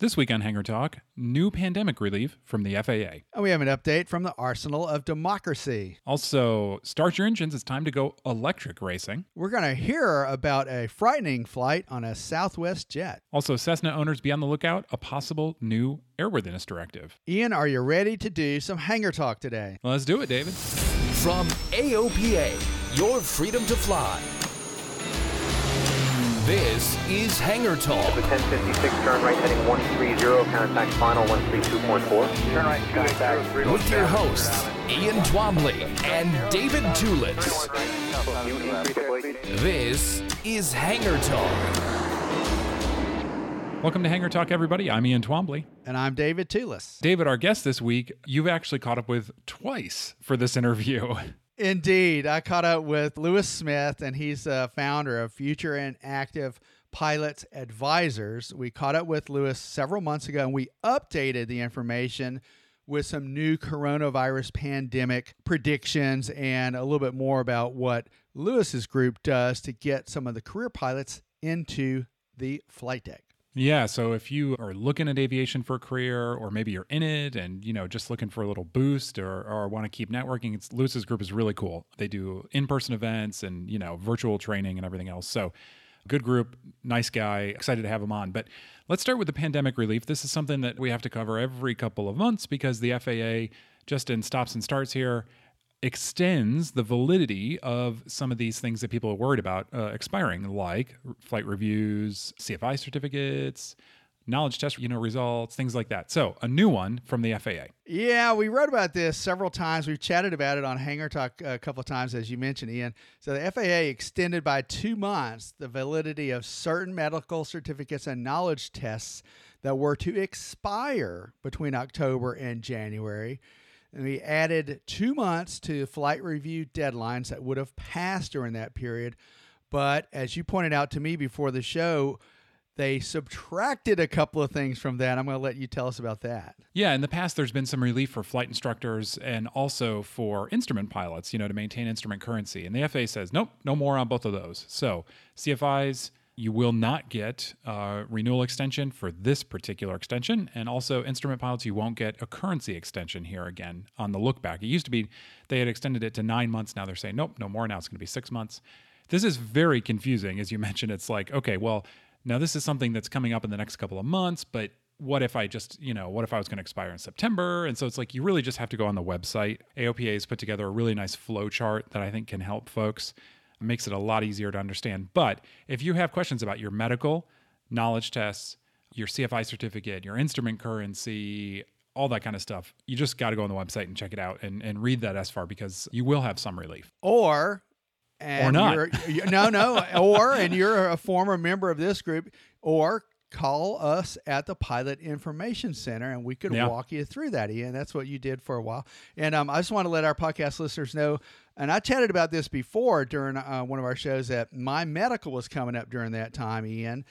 This week on Hangar Talk, new pandemic relief from the FAA. And we have an update from the Arsenal of Democracy. Also, start your engines. It's time to go electric racing. We're going to hear about a frightening flight on a Southwest jet. Also, Cessna owners be on the lookout, a possible new airworthiness directive. Ian, are you ready to do some Hangar Talk today? Let's do it, David. From AOPA, your freedom to fly. This is Hangar Talk. 1056, turn right heading 130, contact final 132.4. Turn right, contact. With your hosts, Ian Twombly and David Tulis. This is Hangar Talk. Welcome to Hangar Talk, everybody. I'm Ian Twombly. And I'm David Tulis. David, our guest this week, you've actually caught up with twice for this interview. Indeed. I caught up with Lewis Smith, and he's a founder of Future and Active Pilots Advisors. We caught up with Lewis several months ago, and we updated the information with some new coronavirus pandemic predictions and a little bit more about what Lewis's group does to get some of the career pilots into the flight deck. Yeah, so if you are looking at aviation for a career, or maybe you're in it and you know just looking for a little boost, or, or want to keep networking, it's Lewis's group is really cool. They do in-person events and you know virtual training and everything else. So good group, nice guy, excited to have him on. But let's start with the pandemic relief. This is something that we have to cover every couple of months because the FAA just in stops and starts here extends the validity of some of these things that people are worried about uh, expiring, like flight reviews, CFI certificates, knowledge test, you know, results, things like that. So, a new one from the FAA. Yeah, we wrote about this several times. We've chatted about it on Hangar Talk a couple of times, as you mentioned, Ian. So, the FAA extended by two months the validity of certain medical certificates and knowledge tests that were to expire between October and January. And we added two months to flight review deadlines that would have passed during that period. But as you pointed out to me before the show, they subtracted a couple of things from that. I'm going to let you tell us about that. Yeah, in the past, there's been some relief for flight instructors and also for instrument pilots, you know, to maintain instrument currency. And the FAA says, nope, no more on both of those. So CFIs, you will not get a renewal extension for this particular extension. And also, instrument pilots, you won't get a currency extension here again on the look back. It used to be they had extended it to nine months. Now they're saying, nope, no more. Now it's going to be six months. This is very confusing. As you mentioned, it's like, okay, well, now this is something that's coming up in the next couple of months, but what if I just, you know, what if I was going to expire in September? And so it's like you really just have to go on the website. AOPA has put together a really nice flow chart that I think can help folks makes it a lot easier to understand. But if you have questions about your medical knowledge tests, your CFI certificate, your instrument currency, all that kind of stuff, you just got to go on the website and check it out and, and read that SFAR because you will have some relief. Or, and or not. You're, you, no, no. or, and you're a former member of this group, or call us at the Pilot Information Center and we could Yeah. walk you through that, Ian. That's what you did for a while. And um, I just want to let our podcast listeners know, and I chatted about this before during uh, one of our shows, that my medical was coming up during that time, Ian.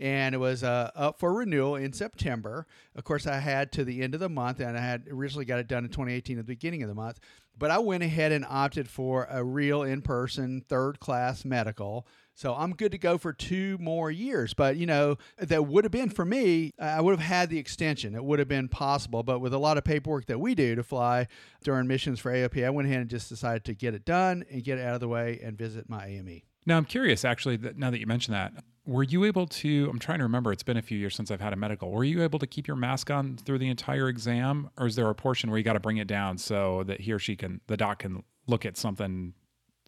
And it was uh, up for renewal in September. Of course, I had to the end of the month, and I had originally got it done in 2018 at the beginning of the month. But I went ahead and opted for a real in person third class medical. So I'm good to go for two more years. But, you know, that would have been for me, I would have had the extension. It would have been possible. But with a lot of paperwork that we do to fly during missions for AOP, I went ahead and just decided to get it done and get it out of the way and visit my AME. Now, I'm curious, actually, that now that you mention that, were you able to? I'm trying to remember. It's been a few years since I've had a medical. Were you able to keep your mask on through the entire exam, or is there a portion where you got to bring it down so that he or she can, the doc can look at something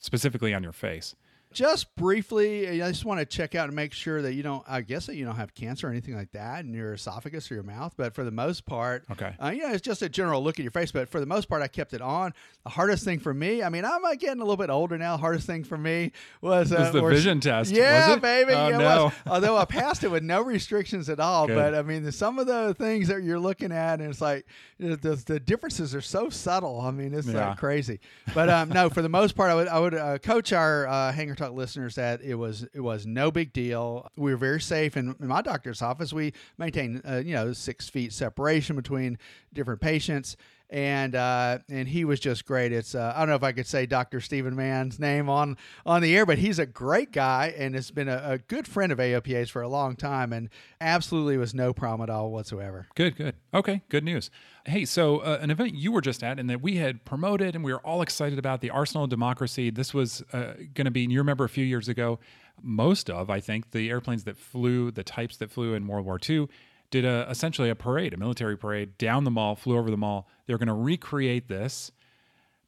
specifically on your face? Just briefly, I just want to check out and make sure that you don't. I guess that you don't have cancer or anything like that in your esophagus or your mouth. But for the most part, okay, uh, you know, it's just a general look at your face. But for the most part, I kept it on. The hardest thing for me, I mean, I'm uh, getting a little bit older now. The hardest thing for me was, uh, was the or, vision test. Yeah, baby. Oh, yeah, no. Although I passed it with no restrictions at all. Good. But I mean, some of the things that you're looking at, and it's like the, the differences are so subtle. I mean, it's Yeah. like crazy. But um, no, for the most part, I would I would uh, coach our uh, Hangar Listeners that it was it was no big deal. We were very safe. In, in my doctor's office, we maintain uh, you know six feet separation between different patients. And uh, and he was just great. It's uh, I don't know if I could say Dr. Stephen Mann's name on on the air, but he's a great guy and has been a, a good friend of AOPA's for a long time, and absolutely was no problem at all whatsoever. Good, good. Okay, good news. Hey, so uh, an event you were just at and that we had promoted and we were all excited about the Arsenal of Democracy. This was uh, going to be, you remember a few years ago, most of, I think, the airplanes that flew, the types that flew in World War II, did a, essentially a parade, a military parade down the mall, flew over the mall. They were going to recreate this,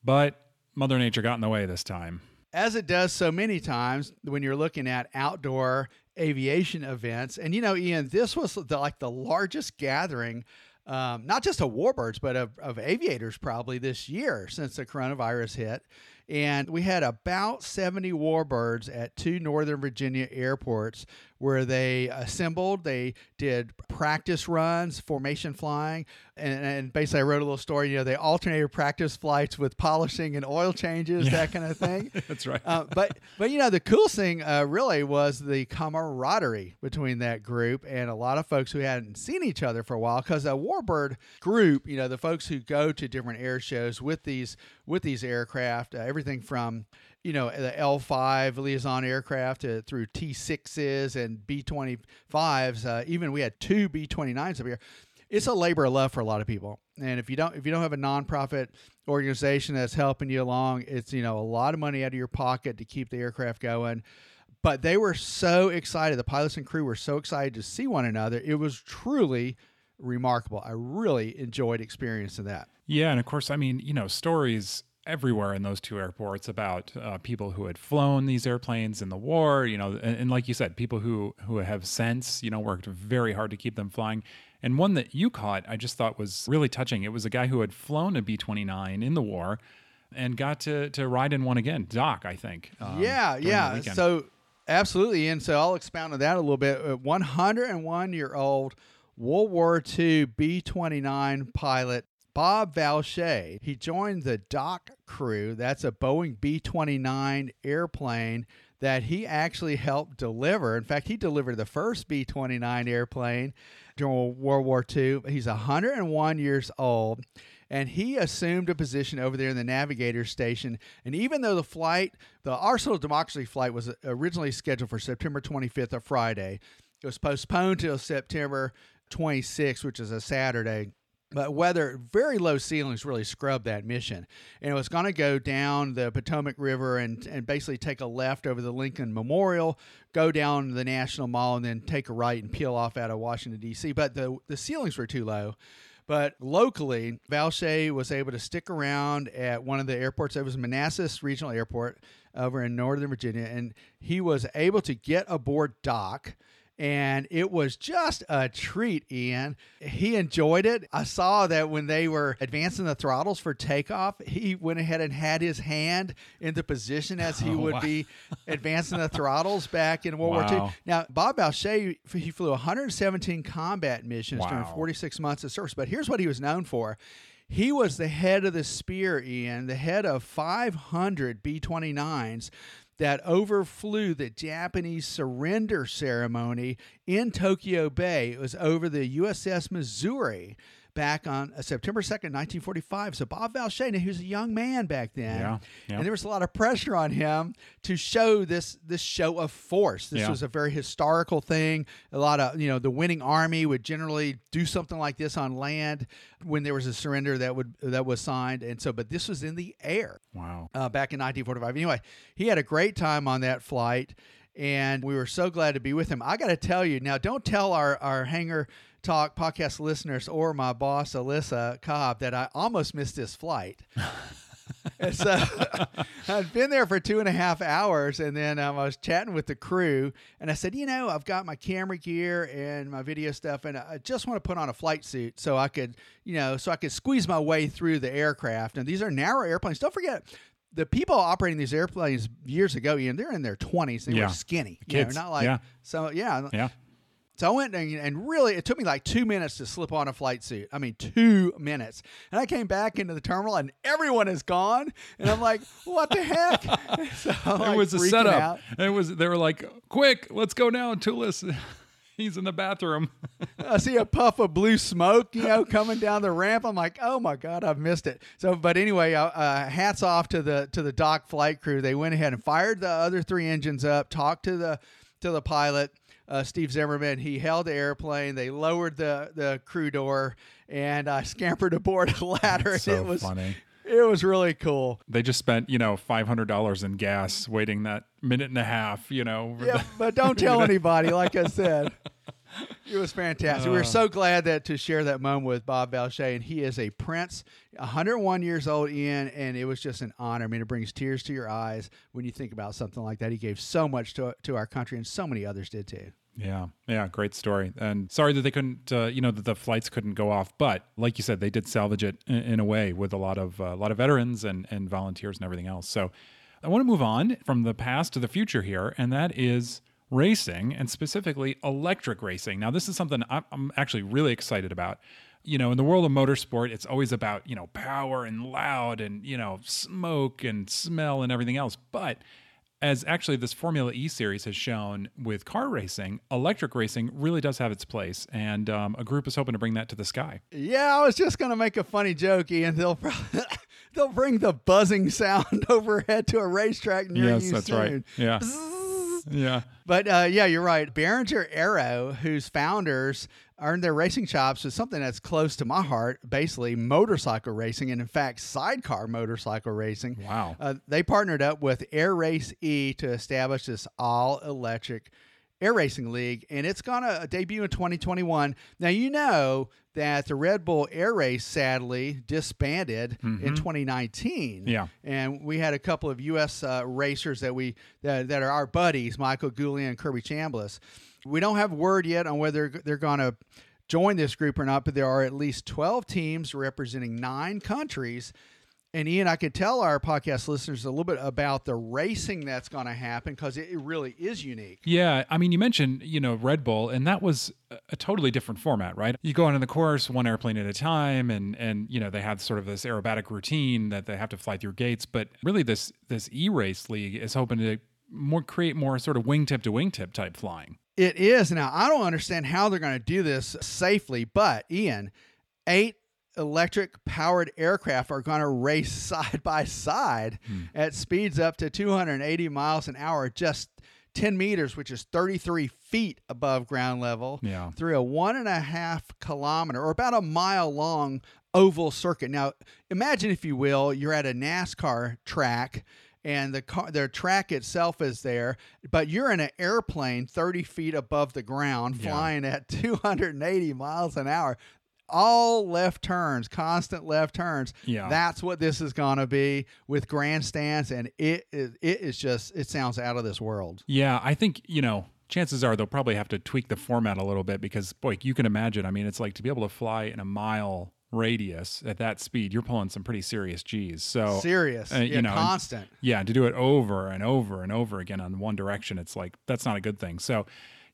but Mother Nature got in the way this time. as it does so many times when you're looking at outdoor aviation events. And you know, Ian, this was the, like the largest gathering, um, not just of warbirds, but of, of aviators probably this year since the coronavirus hit. And we had about 70 warbirds at two Northern Virginia airports where they assembled, they did practice runs, formation flying, and, and basically I wrote a little story. You know, they alternated practice flights with polishing and oil changes, that kind of thing. That's right. Uh, but but you know the coolest thing uh, really was the camaraderie between that group and a lot of folks who hadn't seen each other for a while because a Warbird group, you know, the folks who go to different air shows with these with these aircraft, uh, everything from you know the L5 liaison aircraft to, through T6s and B25s. Uh, even we had two B29s up here. It's a labor of love for a lot of people, and if you don't if you don't have a nonprofit organization that's helping you along, it's you know a lot of money out of your pocket to keep the aircraft going. But they were so excited. The pilots and crew were so excited to see one another. It was truly remarkable. I really enjoyed experiencing that. Yeah, and of course, I mean, you know, stories everywhere in those two airports about uh, people who had flown these airplanes in the war. You know, and, and like you said, people who who have since you know worked very hard to keep them flying. And one that you caught, I just thought was really touching. It was a guy who had flown a B twenty nine in the war. And got to, to ride in one again, Doc, I think. um, yeah, yeah. So absolutely, and so I'll expound on that a little bit. A 101 year old World War II B 29 pilot Bob Valche. He joined the Doc crew. That's a Boeing B 29 airplane that he actually helped deliver. In fact, he delivered the first B 29 airplane during World War II. He's 101 years old and he assumed a position over there in the navigator station. And even though the flight, the Arsenal Democracy flight, was originally scheduled for September 25th, a Friday, it was postponed till September 26th, which is a Saturday. But weather, very low ceilings really scrubbed that mission. And it was going to go down the Potomac River and, and basically take a left over the Lincoln Memorial, go down the National Mall, and then take a right and peel off out of Washington, D.C. But the, the ceilings were too low. But locally, Valche was able to stick around at one of the airports. It was Manassas Regional Airport over in Northern Virginia, and he was able to get aboard Doc. And it was just a treat, Ian. He enjoyed it. I saw that when they were advancing the throttles for takeoff, he went ahead and had his hand in the position as he Oh, would wow. be advancing the throttles back in World War II. Now, Bob Valche, he flew 117 combat missions during 46 months of service, but here's what he was known for. He was the head of the Spear, Ian, the head of 500 B 29s that overflew the Japanese surrender ceremony in Tokyo Bay. It was over the USS Missouri back on uh, September 2nd, 1945. So Bob Valshena, he was a young man back then. Yeah, yeah. And there was a lot of pressure on him to show this this show of force. This Yeah. was a very historical thing. A lot of, you know, the winning army would generally do something like this on land when there was a surrender that would that was signed. And so but this was in the air Wow. uh, back in 1945. Anyway, he had a great time on that flight, and we were so glad to be with him. I got to tell you now, don't tell our our Hangar Talk podcast listeners or my boss Alyssa Cobb that I almost missed this flight. and so I'd been there for two and a half hours, and then um, I was chatting with the crew, and I said, you know, I've got my camera gear and my video stuff, and I just want to put on a flight suit so I could, you know, so I could squeeze my way through the aircraft. And these are narrow airplanes. Don't forget. The people operating these airplanes years ago, Ian, they're in their twenties. They Yeah. were skinny, you know, not like Yeah. so. Yeah, Yeah. So I went and, and really, it took me like two minutes to slip on a flight suit. I mean, two minutes. And I came back into the terminal and everyone is gone. And I'm like, what the heck? So I'm, like, it was a setup. out. It was. They were like, "Quick, let's go now, Tulis. He's in the bathroom." I see a puff of blue smoke, you know, coming down the ramp. I'm like, oh my god, I've missed it. So, but anyway, uh, uh, hats off to the to the Doc flight crew. They went ahead and fired the other three engines up. Talked to the to the pilot, uh, Steve Zimmerman. He held the airplane. They lowered the the crew door, and I scampered aboard a ladder. and so it was funny. it was really cool. They just spent, you know, five hundred dollars in gas waiting that minute and a half. You know. Yeah, the- but don't tell anybody. Like I said, it was fantastic. we were so glad that to share that moment with Bob Balchet, and he is a prince, 101 years old, Ian, and it was just an honor. I mean, it brings tears to your eyes when you think about something like that. He gave so much to to our country, and so many others did too. Yeah, yeah, great story. And sorry that they couldn't, uh, you know, that the flights couldn't go off. But like you said, they did salvage it in, in a way with a lot of uh, a lot of veterans and and volunteers and everything else. So I want to move on from the past to the future here, and that is racing and specifically electric racing. Now, this is something I'm, actually really excited about. You know, in the world of motorsport, it's always about you know power and loud and you know smoke and smell and everything else, but as actually this Formula E series has shown with car racing, electric racing really does have its place, and um, a group is hoping to bring that to the sky. Yeah, I was just gonna make a funny joke, Ian. They'll probably, they'll bring the buzzing sound overhead to a racetrack near yes, you that's soon. right. Yeah, yeah, But uh, yeah, you're right. Behringer Arrow, whose founders earned their racing chops with something that's close to my heart, basically motorcycle racing, and in fact, sidecar motorcycle racing. Wow. Uh, they partnered up with Air Race E to establish this all electric air racing league, and it's going to debut in 2021. Now, you know that the Red Bull Air Race sadly disbanded in 2019. Mm-hmm. Yeah. And we had a couple of U.S. Uh, racers that we that, that are our buddies, Michael Goulian and Kirby Chambliss. We don't have word yet on whether they're going to join this group or not, but there are at least 12 teams representing nine countries. And Ian, I could tell our podcast listeners a little bit about the racing that's going to happen because it, really is unique. yeah. I mean, you mentioned you know Red Bull, and that was a- a totally different format, right? You go on in the course one airplane at a time, and and you know they have sort of this aerobatic routine that they have to fly through gates. But really, this this E race league is hoping to more create more sort of wingtip to wingtip type flying. It is. Now, I don't understand how they're going to do this safely, but Ian, eight electric powered aircraft are going to race side by side hmm. at speeds up to 280 miles an hour, just 10 meters, which is 33 feet above ground level, Yeah. through a one and a half kilometer or about a mile long oval circuit. Now, imagine, if you will, you're at a NASCAR track and the car, the track itself is there, but you're in an airplane 30 feet above the ground, Yeah. flying at 280 miles an hour. All left turns, constant left turns. Yeah. That's what this is going to be with grandstands, and it is, it is just it sounds out of this world. Yeah, I think, you know, chances are they'll probably have to tweak the format a little bit because, boy, you can imagine. I mean, it's like to be able to fly in a mile radius at that speed, you're pulling some pretty serious G's. So, Serious, uh, you yeah, know, and- constant. yeah, to do it over and over and over again on one direction, it's like that's not a good thing. So,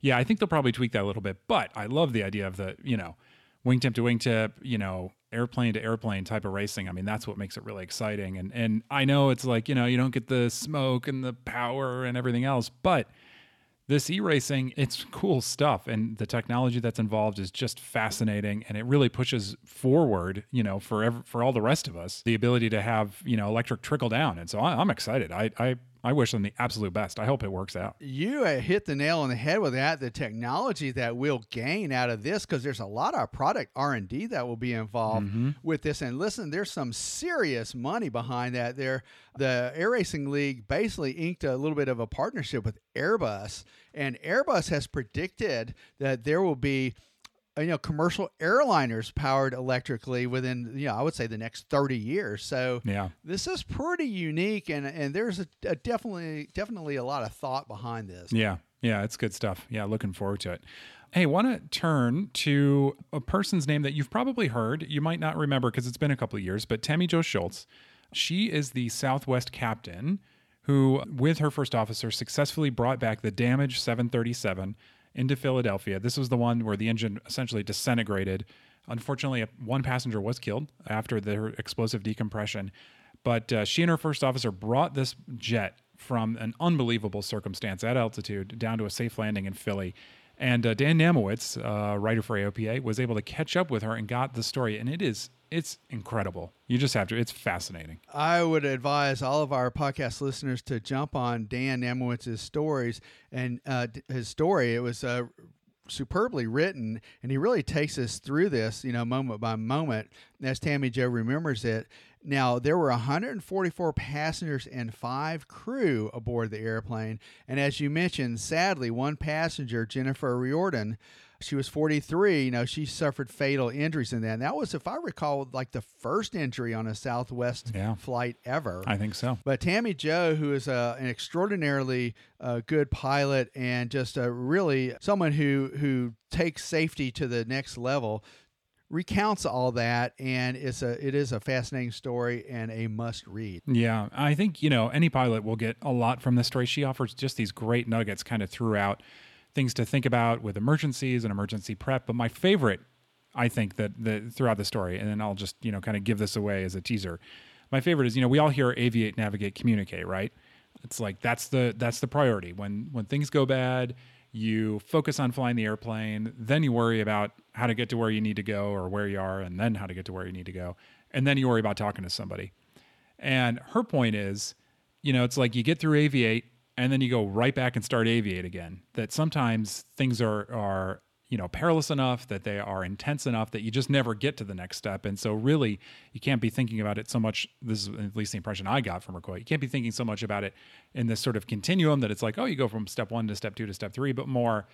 yeah, I think they'll probably tweak that a little bit. But I love the idea of the, you know, wingtip to wingtip, you know, airplane to airplane type of racing. I mean, that's what makes it really exciting. And and I know it's like, you know, you don't get the smoke and the power and everything else, but this e-racing it's cool stuff and the technology that's involved is just fascinating and it really pushes forward you know for for all the rest of us the ability to have you know electric trickle down and so I, i'm excited i i I wish them the absolute best. I hope it works out. You hit the nail on the head with that. The technology that we'll gain out of this, because there's a lot of product R and D that will be involved Mm-hmm. with this. And listen, there's some serious money behind that. There, the Air Racing League basically inked a little bit of a partnership with Airbus, and Airbus has predicted that there will be you know commercial airliners powered electrically within you know I would say the next 30 years. So Yeah. this is pretty unique and and there's a, a definitely definitely a lot of thought behind this. Yeah. Yeah, it's good stuff. Yeah, looking forward to it. Hey, want to turn to a person's name that you've probably heard. You might not remember because it's been a couple of years, but Tammie Jo Shults. She is the Southwest captain who, with her first officer, successfully brought back the damaged 737 into Philadelphia. This was the one where the engine essentially disintegrated. Unfortunately, one passenger was killed after their explosive decompression. But uh, she and her first officer brought this jet from an unbelievable circumstance at altitude down to a safe landing in Philly. And uh, Dan Namowitz, uh, writer for AOPA, was able to catch up with her and got the story. And it is it's incredible. You just have to. It's fascinating. I would advise all of our podcast listeners to jump on Dan Namowitz's stories and uh, his story. It was uh, superbly written, and he really takes us through this, you know, moment by moment, as Tammie Jo remembers it. Now, there were 144 passengers and five crew aboard the airplane. And as you mentioned, sadly, one passenger, Jennifer Riordan, she was 43. You know, she suffered fatal injuries in that. And that was, if I recall, like the first injury on a Southwest Yeah. flight ever. I think so. But Tammie Jo, who is a, an extraordinarily uh, good pilot and just a really someone who who takes safety to the next level, recounts all that, and it's a it is a fascinating story and a must read. Yeah, I think, you know, any pilot will get a lot from this story. She offers just these great nuggets kind of throughout things to think about with emergencies and emergency prep. But my favorite, I think, that the throughout the story, and then I'll just, you know, kind of give this away as a teaser. My favorite is, you know, we all hear aviate, navigate, communicate, right? It's like that's the that's the priority. When when things go bad, you focus on flying the airplane, then you worry about how to get to where you need to go or where you are, and then how to get to where you need to go. And then you worry about talking to somebody. And her point is, you know, it's like you get through aviate and then you go right back and start aviate again. That sometimes things are are you know perilous enough that they are intense enough that you just never get to the next step. And so really, you can't be thinking about it so much. This is at least the impression I got from her. You can't be thinking so much about it in this sort of continuum that it's like, oh, you go from step one to step two to step three, but more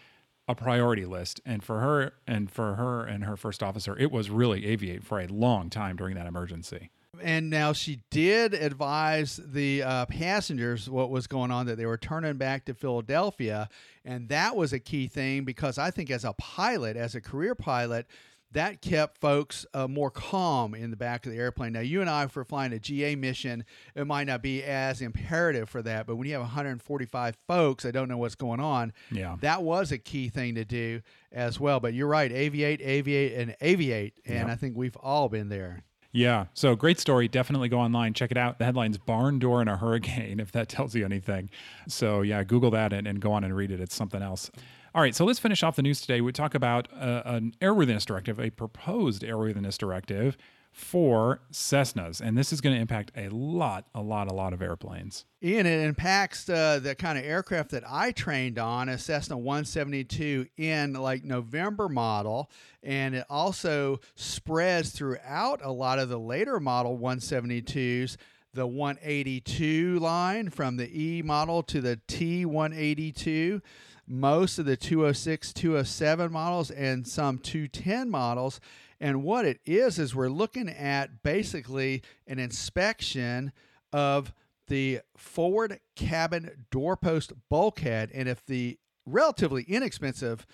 a priority list. And for her and for her and her first officer, it was really aviate for a long time during that emergency. And now she did advise the uh, passengers what was going on, that they were turning back to Philadelphia. And that was a key thing because I think as a pilot, as a career pilot, that kept folks uh, more calm in the back of the airplane. Now, you and I, for flying a GA mission, it might not be as imperative for that. But when you have 145 folks that don't know what's going on, Yeah. that was a key thing to do as well. But you're right, aviate, aviate, and aviate. And Yep. I think we've all been there. Yeah. So great story. Definitely go online, check it out. The headline's Barn Door in a Hurricane, if that tells you anything. So yeah, Google that and, and go on and read it. It's something else. All right. So let's finish off the news today. We talk about uh, an airworthiness directive, a proposed airworthiness directive for Cessnas. And this is going to impact a lot, a lot, a lot of airplanes. Ian, it impacts uh, the kind of aircraft that I trained on, a Cessna 172 in like November model, and it also spreads throughout a lot of the later model 172s. The 182 line from the E model to the T182, most of the 206, 207 models, and some 210 models. And what it is, is we're looking at basically an inspection of the forward cabin doorpost bulkhead. And if the relatively inexpensive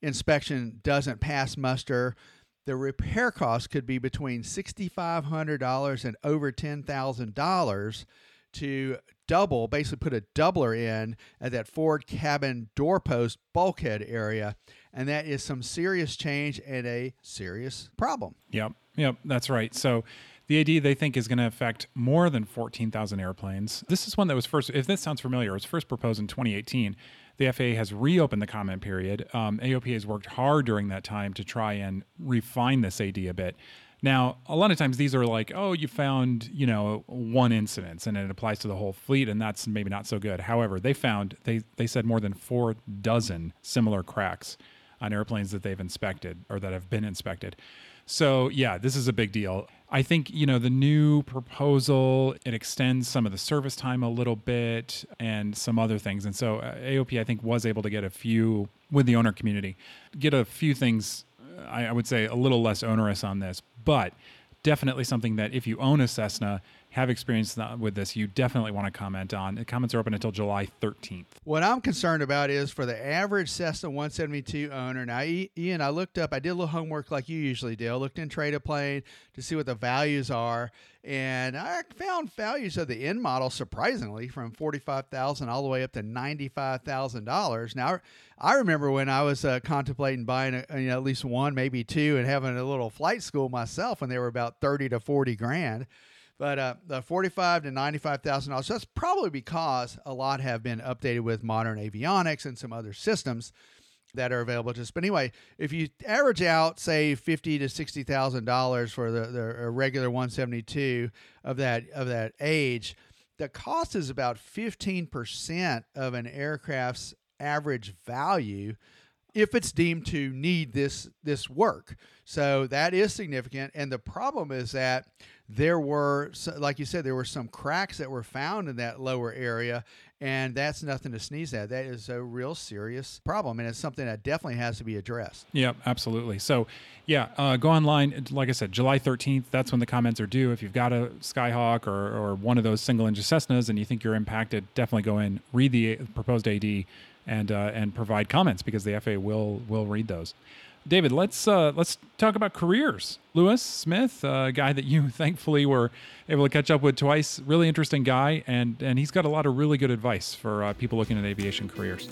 inspection doesn't pass muster, the repair cost could be between $6,500 and over $10,000 to double, basically put a doubler in at that forward cabin doorpost bulkhead area. And that is some serious change and a serious problem. Yep. Yep. That's right. So the AD they think is going to affect more than 14,000 airplanes. This is one that was first, if this sounds familiar, it was first proposed in 2018. The FAA has reopened the comment period. Um, AOPA has worked hard during that time to try and refine this AD a bit. Now, a lot of times these are like, oh, you found, you know, one incident and it applies to the whole fleet, and that's maybe not so good. However, they found they they said more than four dozen similar cracks on airplanes that they've inspected or that have been inspected. So yeah, this is a big deal. I think you know the new proposal it extends some of the service time a little bit and some other things, and so uh, AOP I think was able to get a few with the owner community, get a few things. I, I would say a little less onerous on this, but definitely something that if you own a Cessna, have experience with this, you definitely want to comment on. Comments are open until July 13th. What I'm concerned about is for the average Cessna 172 owner. Now, Ian, I looked up, I did a little homework like you usually do. I looked in Trade-A-Plane to see what the values are, and I found values of the N model surprisingly from 45000 all the way up to $95,000. Now, I remember when I was uh, contemplating buying a, you know, at least one, maybe two, and having a little flight school myself when they were about 30 to 40 grand. But uh, the forty-five to ninety-five thousand dollars. That's probably because a lot have been updated with modern avionics and some other systems that are available to us. But anyway, if you average out, say fifty to sixty thousand dollars for the, the regular one seventy-two of that of that age, the cost is about fifteen percent of an aircraft's average value if it's deemed to need this this work. So that is significant. And the problem is that there were, like you said, there were some cracks that were found in that lower area, and that's nothing to sneeze at. That is a real serious problem, and it's something that definitely has to be addressed. Yeah, absolutely. So, yeah, uh, go online. Like I said, July 13th, that's when the comments are due. If you've got a Skyhawk or, or one of those single engine Cessnas and you think you're impacted, definitely go in, read the proposed AD, and uh, and provide comments because the FAA will will read those. David, let's uh, let's talk about careers. Lewis Smith, a guy that you thankfully were able to catch up with twice, really interesting guy, and and he's got a lot of really good advice for uh, people looking at aviation careers.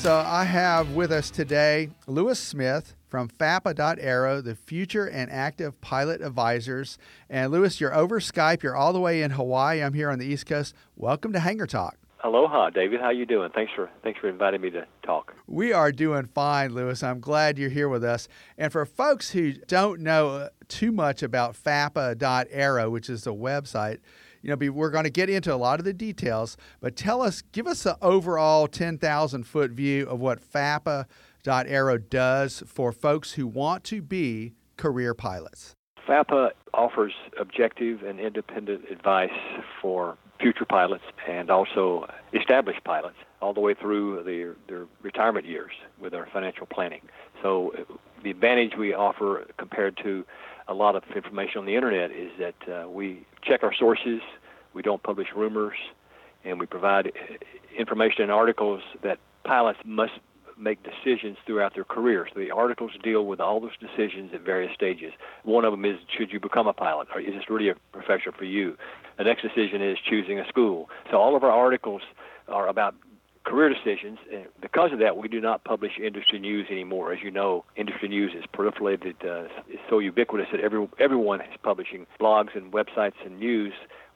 So I have with us today Lewis Smith from FAPA.aero, the Future and Active Pilot Advisors. And Lewis, you're over Skype. You're all the way in Hawaii. I'm here on the East Coast. Welcome to Hangar Talk. Aloha, David. How you doing? Thanks for thanks for inviting me to talk. We are doing fine, Lewis. I'm glad you're here with us. And for folks who don't know too much about FAPA.aero, which is the website, you know, we're going to get into a lot of the details, but tell us, give us an overall 10,000 foot view of what FAPA.aero does for folks who want to be career pilots. FAPA offers objective and independent advice for future pilots and also established pilots all the way through their, their retirement years with our financial planning. So the advantage we offer compared to a lot of information on the internet is that uh, we check our sources, we don't publish rumors, and we provide uh, information and articles that pilots must make decisions throughout their career. So the articles deal with all those decisions at various stages. One of them is should you become a pilot? Or is this really a profession for you? The next decision is choosing a school. So all of our articles are about career decisions. And because of that, we do not publish industry news anymore. As you know, industry news is proliferated, uh, it's so ubiquitous that every, everyone is publishing blogs and websites and news.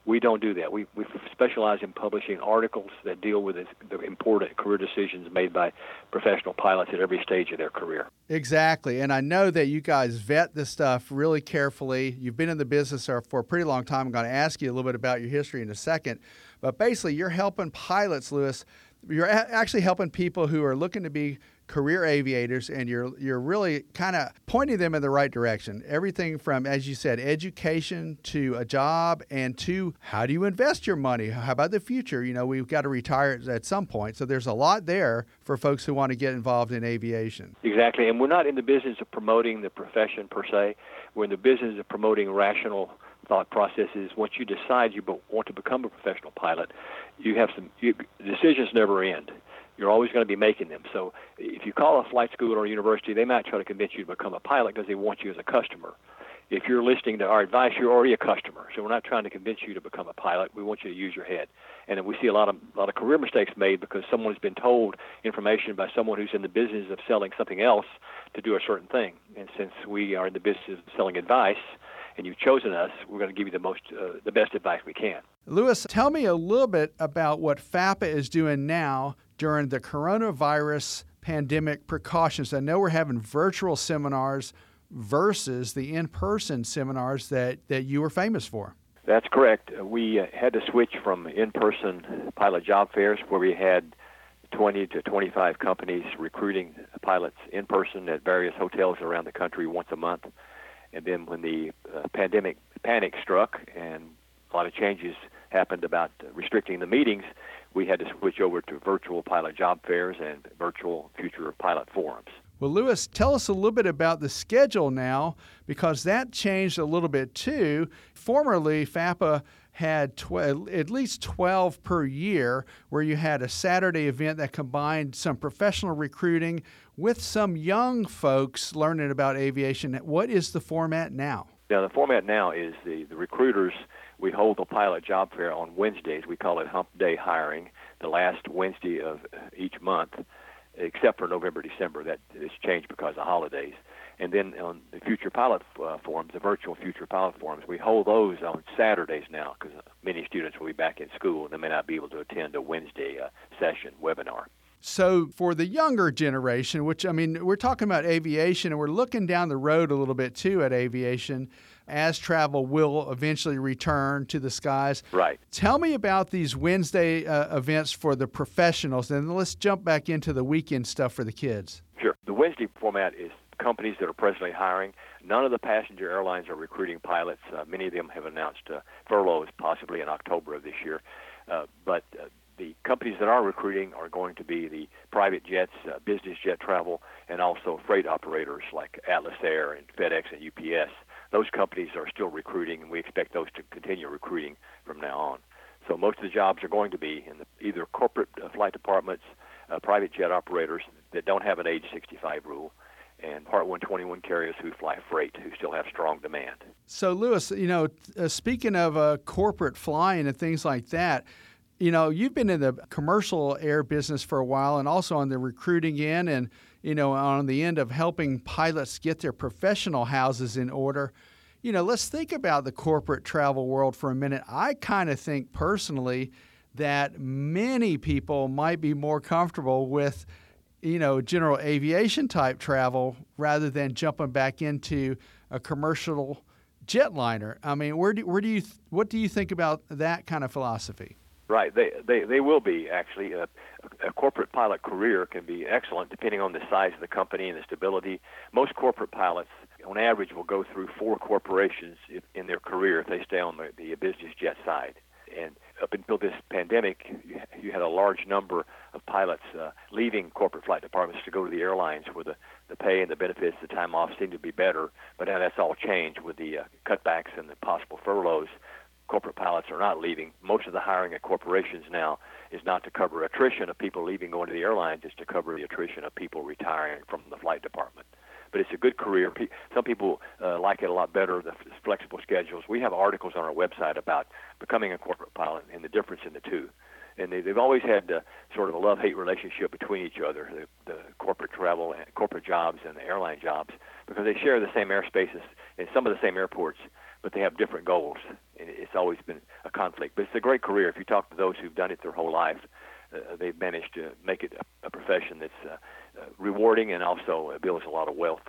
We don't do that. We, we specialize in publishing articles that deal with the important career decisions made by professional pilots at every stage of their career. Exactly. And I know that you guys vet this stuff really carefully. You've been in the business for a pretty long time. I'm going to ask you a little bit about your history in a second. But basically, you're helping pilots, Lewis, you're actually helping people who are looking to be career aviators and you're you're really kind of pointing them in the right direction. Everything from as you said education to a job and to how do you invest your money? How about the future? You know we've got to retire at some point. So there's a lot there for folks who want to get involved in aviation. Exactly and we're not in the business of promoting the profession per se. We're in the business of promoting rational thought processes. Once you decide you want to become a professional pilot you have some you, decisions never end you're always going to be making them so if you call a flight school or a university they might try to convince you to become a pilot because they want you as a customer if you're listening to our advice, you're already a customer. So we're not trying to convince you to become a pilot. We want you to use your head. And we see a lot of a lot of career mistakes made because someone has been told information by someone who's in the business of selling something else to do a certain thing. And since we are in the business of selling advice, and you've chosen us, we're going to give you the most, uh, the best advice we can. Lewis, tell me a little bit about what FAPA is doing now during the coronavirus pandemic precautions. I know we're having virtual seminars versus the in-person seminars that, that you were famous for. That's correct. We uh, had to switch from in-person pilot job fairs where we had 20 to 25 companies recruiting pilots in person at various hotels around the country once a month. And then when the uh, pandemic panic struck and a lot of changes happened about restricting the meetings, we had to switch over to virtual pilot job fairs and virtual future pilot forums. Well, Lewis, tell us a little bit about the schedule now because that changed a little bit too. Formerly, FAPA had tw- at least 12 per year where you had a Saturday event that combined some professional recruiting with some young folks learning about aviation. What is the format now? Yeah, the format now is the, the recruiters. We hold the pilot job fair on Wednesdays. We call it Hump Day Hiring, the last Wednesday of each month except for November, December. That is changed because of holidays. And then on the Future Pilot uh, forums, the virtual Future Pilot forums, we hold those on Saturdays now because many students will be back in school and they may not be able to attend a Wednesday uh, session webinar. So, for the younger generation, which I mean, we're talking about aviation and we're looking down the road a little bit too at aviation as travel will eventually return to the skies. Right. Tell me about these Wednesday uh, events for the professionals, and let's jump back into the weekend stuff for the kids. Sure. The Wednesday format is companies that are presently hiring. None of the passenger airlines are recruiting pilots. Uh, many of them have announced uh, furloughs possibly in October of this year. Uh, but uh, the companies that are recruiting are going to be the private jets, uh, business jet travel, and also freight operators like Atlas Air and FedEx and UPS those companies are still recruiting, and we expect those to continue recruiting from now on. So most of the jobs are going to be in the, either corporate uh, flight departments, uh, private jet operators that don't have an age 65 rule, and Part 121 carriers who fly freight, who still have strong demand. So, Lewis, you know, uh, speaking of uh, corporate flying and things like that, you know, you've been in the commercial air business for a while and also on the recruiting end and you know, on the end of helping pilots get their professional houses in order. You know, let's think about the corporate travel world for a minute. I kind of think personally that many people might be more comfortable with, you know, general aviation type travel rather than jumping back into a commercial jetliner. I mean, where do, where do you what do you think about that kind of philosophy? Right, they they they will be actually. a, a corporate pilot career can be excellent depending on the size of the company and the stability. Most corporate pilots, on average, will go through four corporations in their career if they stay on the, the business jet side. And up until this pandemic, you had a large number of pilots uh, leaving corporate flight departments to go to the airlines where the, the pay and the benefits, the time off seemed to be better. But now that's all changed with the uh, cutbacks and the possible furloughs corporate pilots are not leaving. Most of the hiring at corporations now is not to cover attrition of people leaving going to the airlines, it's to cover the attrition of people retiring from the flight department. But it's a good career. Some people uh, like it a lot better, the flexible schedules. We have articles on our website about becoming a corporate pilot and the difference in the two. And they, they've always had uh, sort of a love-hate relationship between each other, the, the corporate travel and corporate jobs and the airline jobs, because they share the same airspaces and some of the same airports but they have different goals. And it's always been a conflict. But it's a great career. If you talk to those who've done it their whole life, uh, they've managed to make it a, a profession that's uh, uh, rewarding and also builds a lot of wealth.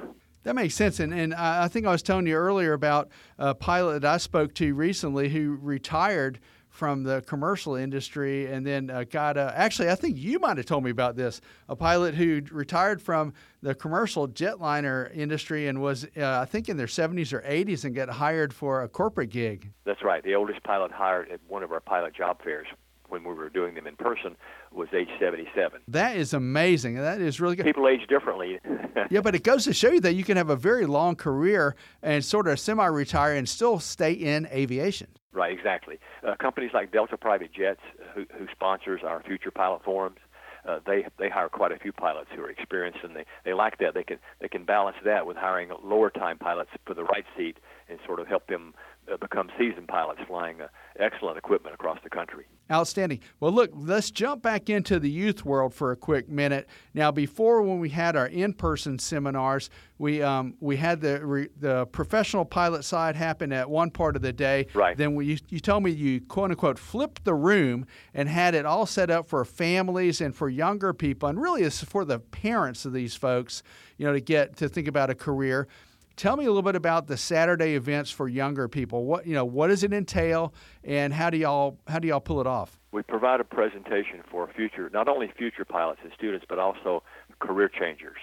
That makes sense. And, and I think I was telling you earlier about a pilot that I spoke to recently who retired from the commercial industry and then uh, got a, actually i think you might have told me about this a pilot who retired from the commercial jetliner industry and was uh, i think in their 70s or 80s and got hired for a corporate gig that's right the oldest pilot hired at one of our pilot job fairs when we were doing them in person was age 77. That is amazing. That is really good. People age differently. yeah, but it goes to show you that you can have a very long career and sort of semi retire and still stay in aviation. Right, exactly. Uh, companies like Delta Private Jets, who, who sponsors our future pilot forums, uh, they they hire quite a few pilots who are experienced, and they they like that. They can they can balance that with hiring lower time pilots for the right seat and sort of help them uh, become seasoned pilots flying uh, excellent equipment across the country. Outstanding. Well, look, let's jump back into the youth world for a quick minute. Now, before when we had our in-person seminars, we um, we had the re, the professional pilot side happen at one part of the day. Right. Then we, you, you told me you quote unquote flipped the room and had it all set up for families and for younger people, and really it's for the parents of these folks, you know, to get to think about a career. Tell me a little bit about the Saturday events for younger people. What you know, what does it entail, and how do y'all how do y'all pull it off? We provide a presentation for future, not only future pilots and students, but also career changers.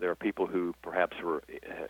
There are people who perhaps were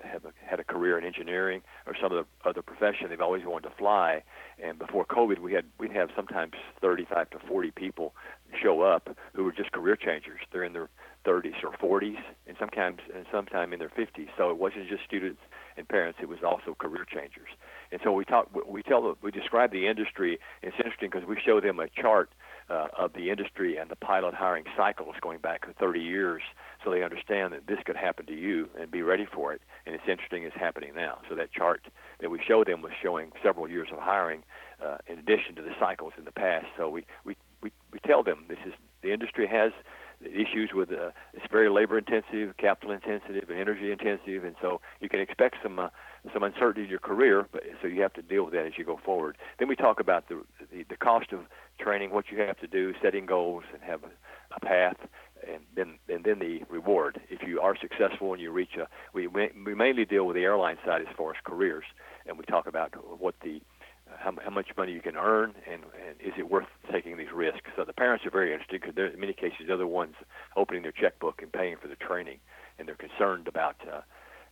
have had a career in engineering or some of the other profession. They've always wanted to fly, and before COVID, we had we'd have sometimes 35 to 40 people show up who were just career changers. They're in their 30s or 40s, and sometimes and sometime in their 50s. So it wasn't just students and parents; it was also career changers. And so we talk, we tell, we describe the industry. It's interesting because we show them a chart uh, of the industry and the pilot hiring cycles going back 30 years, so they understand that this could happen to you and be ready for it. And it's interesting; it's happening now. So that chart that we show them was showing several years of hiring, uh, in addition to the cycles in the past. So we we we, we tell them this is the industry has issues with uh, it's very labor intensive, capital intensive, and energy intensive, and so you can expect some uh, some uncertainty in your career. But so you have to deal with that as you go forward. Then we talk about the the, the cost of training, what you have to do, setting goals, and have a, a path. And then, and then the reward. If you are successful and you reach a, we we mainly deal with the airline side as far as careers, and we talk about what the how, how much money you can earn, and, and is it worth taking these risks? So the parents are very interested because in many cases they're the ones opening their checkbook and paying for the training, and they're concerned about uh,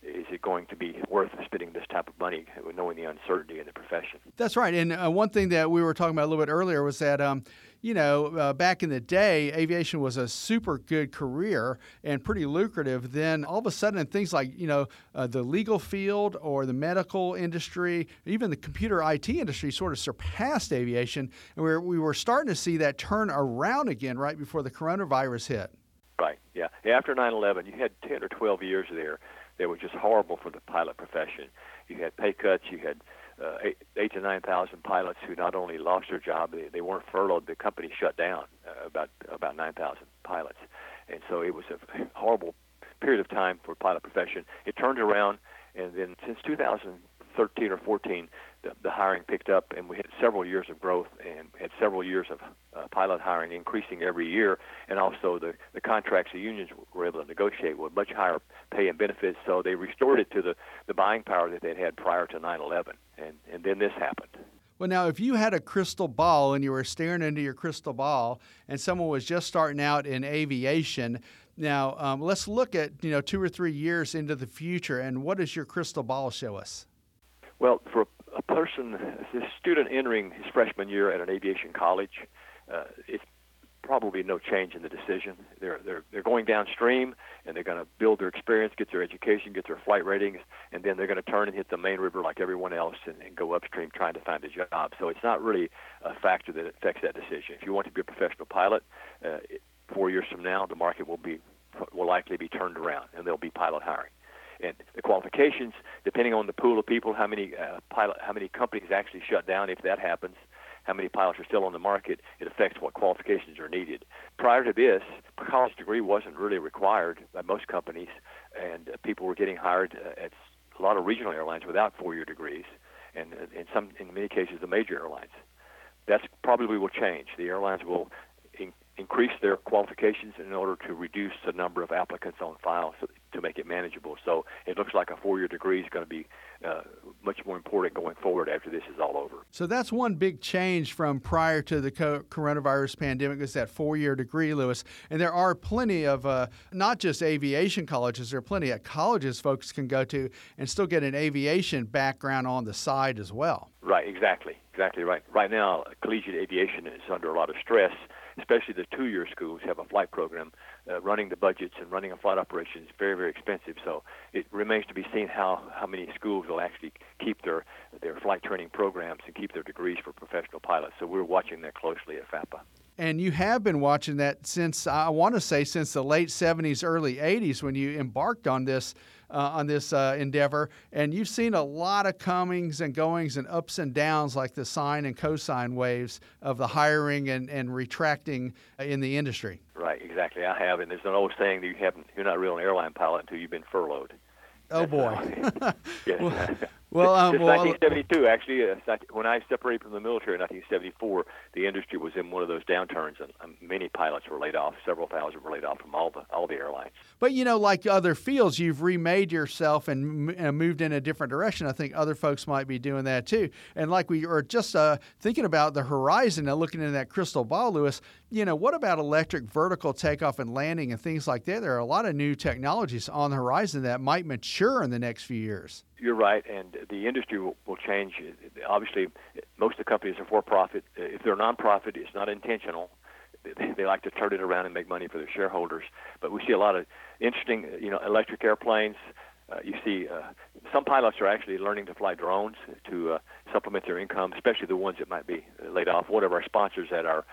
is it going to be worth spending this type of money knowing the uncertainty in the profession? That's right. And uh, one thing that we were talking about a little bit earlier was that, um, you know, uh, back in the day, aviation was a super good career and pretty lucrative. Then all of a sudden, things like, you know, uh, the legal field or the medical industry, even the computer IT industry sort of surpassed aviation. And we were, we were starting to see that turn around again right before the coronavirus hit. Right, yeah. After 9 11, you had 10 or 12 years there that were just horrible for the pilot profession. You had pay cuts. You had uh, eight, eight to nine thousand pilots who not only lost their job, they, they weren't furloughed. The company shut down. Uh, about about nine thousand pilots, and so it was a horrible period of time for pilot profession. It turned around, and then since 2013 or 14, the, the hiring picked up, and we had several years of growth and had several years of uh, pilot hiring increasing every year, and also the, the contracts the unions were able to negotiate with much higher pay and benefits, so they restored it to the, the buying power that they'd had prior to 9/11, and and then this happened. Well, now, if you had a crystal ball and you were staring into your crystal ball, and someone was just starting out in aviation, now um, let's look at you know two or three years into the future, and what does your crystal ball show us? Well, for a person, a student entering his freshman year at an aviation college, uh, it's probably no change in the decision. They're they're they're going downstream and they're going to build their experience, get their education, get their flight ratings, and then they're going to turn and hit the main river like everyone else and, and go upstream trying to find a job. So it's not really a factor that affects that decision. If you want to be a professional pilot, uh, four years from now, the market will be will likely be turned around and there'll be pilot hiring and the qualifications, depending on the pool of people, how many uh, pilot, how many companies actually shut down if that happens, how many pilots are still on the market, it affects what qualifications are needed. Prior to this, a college degree wasn't really required by most companies, and uh, people were getting hired uh, at a lot of regional airlines without four-year degrees, and uh, in some, in many cases, the major airlines. That's probably will change. The airlines will increase their qualifications in order to reduce the number of applicants on file so, to make it manageable. So it looks like a four-year degree is going to be uh, much more important going forward after this is all over. So that's one big change from prior to the co- coronavirus pandemic is that four-year degree, Lewis. And there are plenty of uh, not just aviation colleges. There are plenty of colleges folks can go to and still get an aviation background on the side as well. Right. Exactly. Exactly right. Right now, collegiate aviation is under a lot of stress especially the two-year schools have a flight program. Uh, running the budgets and running a flight operation is very, very expensive. So it remains to be seen how, how many schools will actually keep their their flight training programs and keep their degrees for professional pilots. So we're watching that closely at FAPA. And you have been watching that since, I want to say, since the late 70s, early 80s when you embarked on this. Uh, on this uh, endeavor, and you've seen a lot of comings and goings and ups and downs, like the sine and cosine waves of the hiring and, and retracting in the industry. Right, exactly. I have, and there's an old saying that you haven't, you're not really an airline pilot until you've been furloughed. Oh boy. well, well, um, Since well, 1972, actually, uh, when I separated from the military in 1974, the industry was in one of those downturns, and um, many pilots were laid off. Several thousand were laid off from all the all the airlines. But you know, like other fields, you've remade yourself and m- moved in a different direction. I think other folks might be doing that too. And like we are just uh, thinking about the horizon and looking in that crystal ball, Lewis. You know, what about electric vertical takeoff and landing and things like that? There are a lot of new technologies on the horizon that might mature in the next few years. You're right, and the industry will, will change. Obviously, most of the companies are for profit. If they're nonprofit, it's not intentional. They, they like to turn it around and make money for their shareholders. But we see a lot of interesting, you know, electric airplanes. Uh, you see, uh, some pilots are actually learning to fly drones to uh, supplement their income, especially the ones that might be laid off. One of our sponsors at our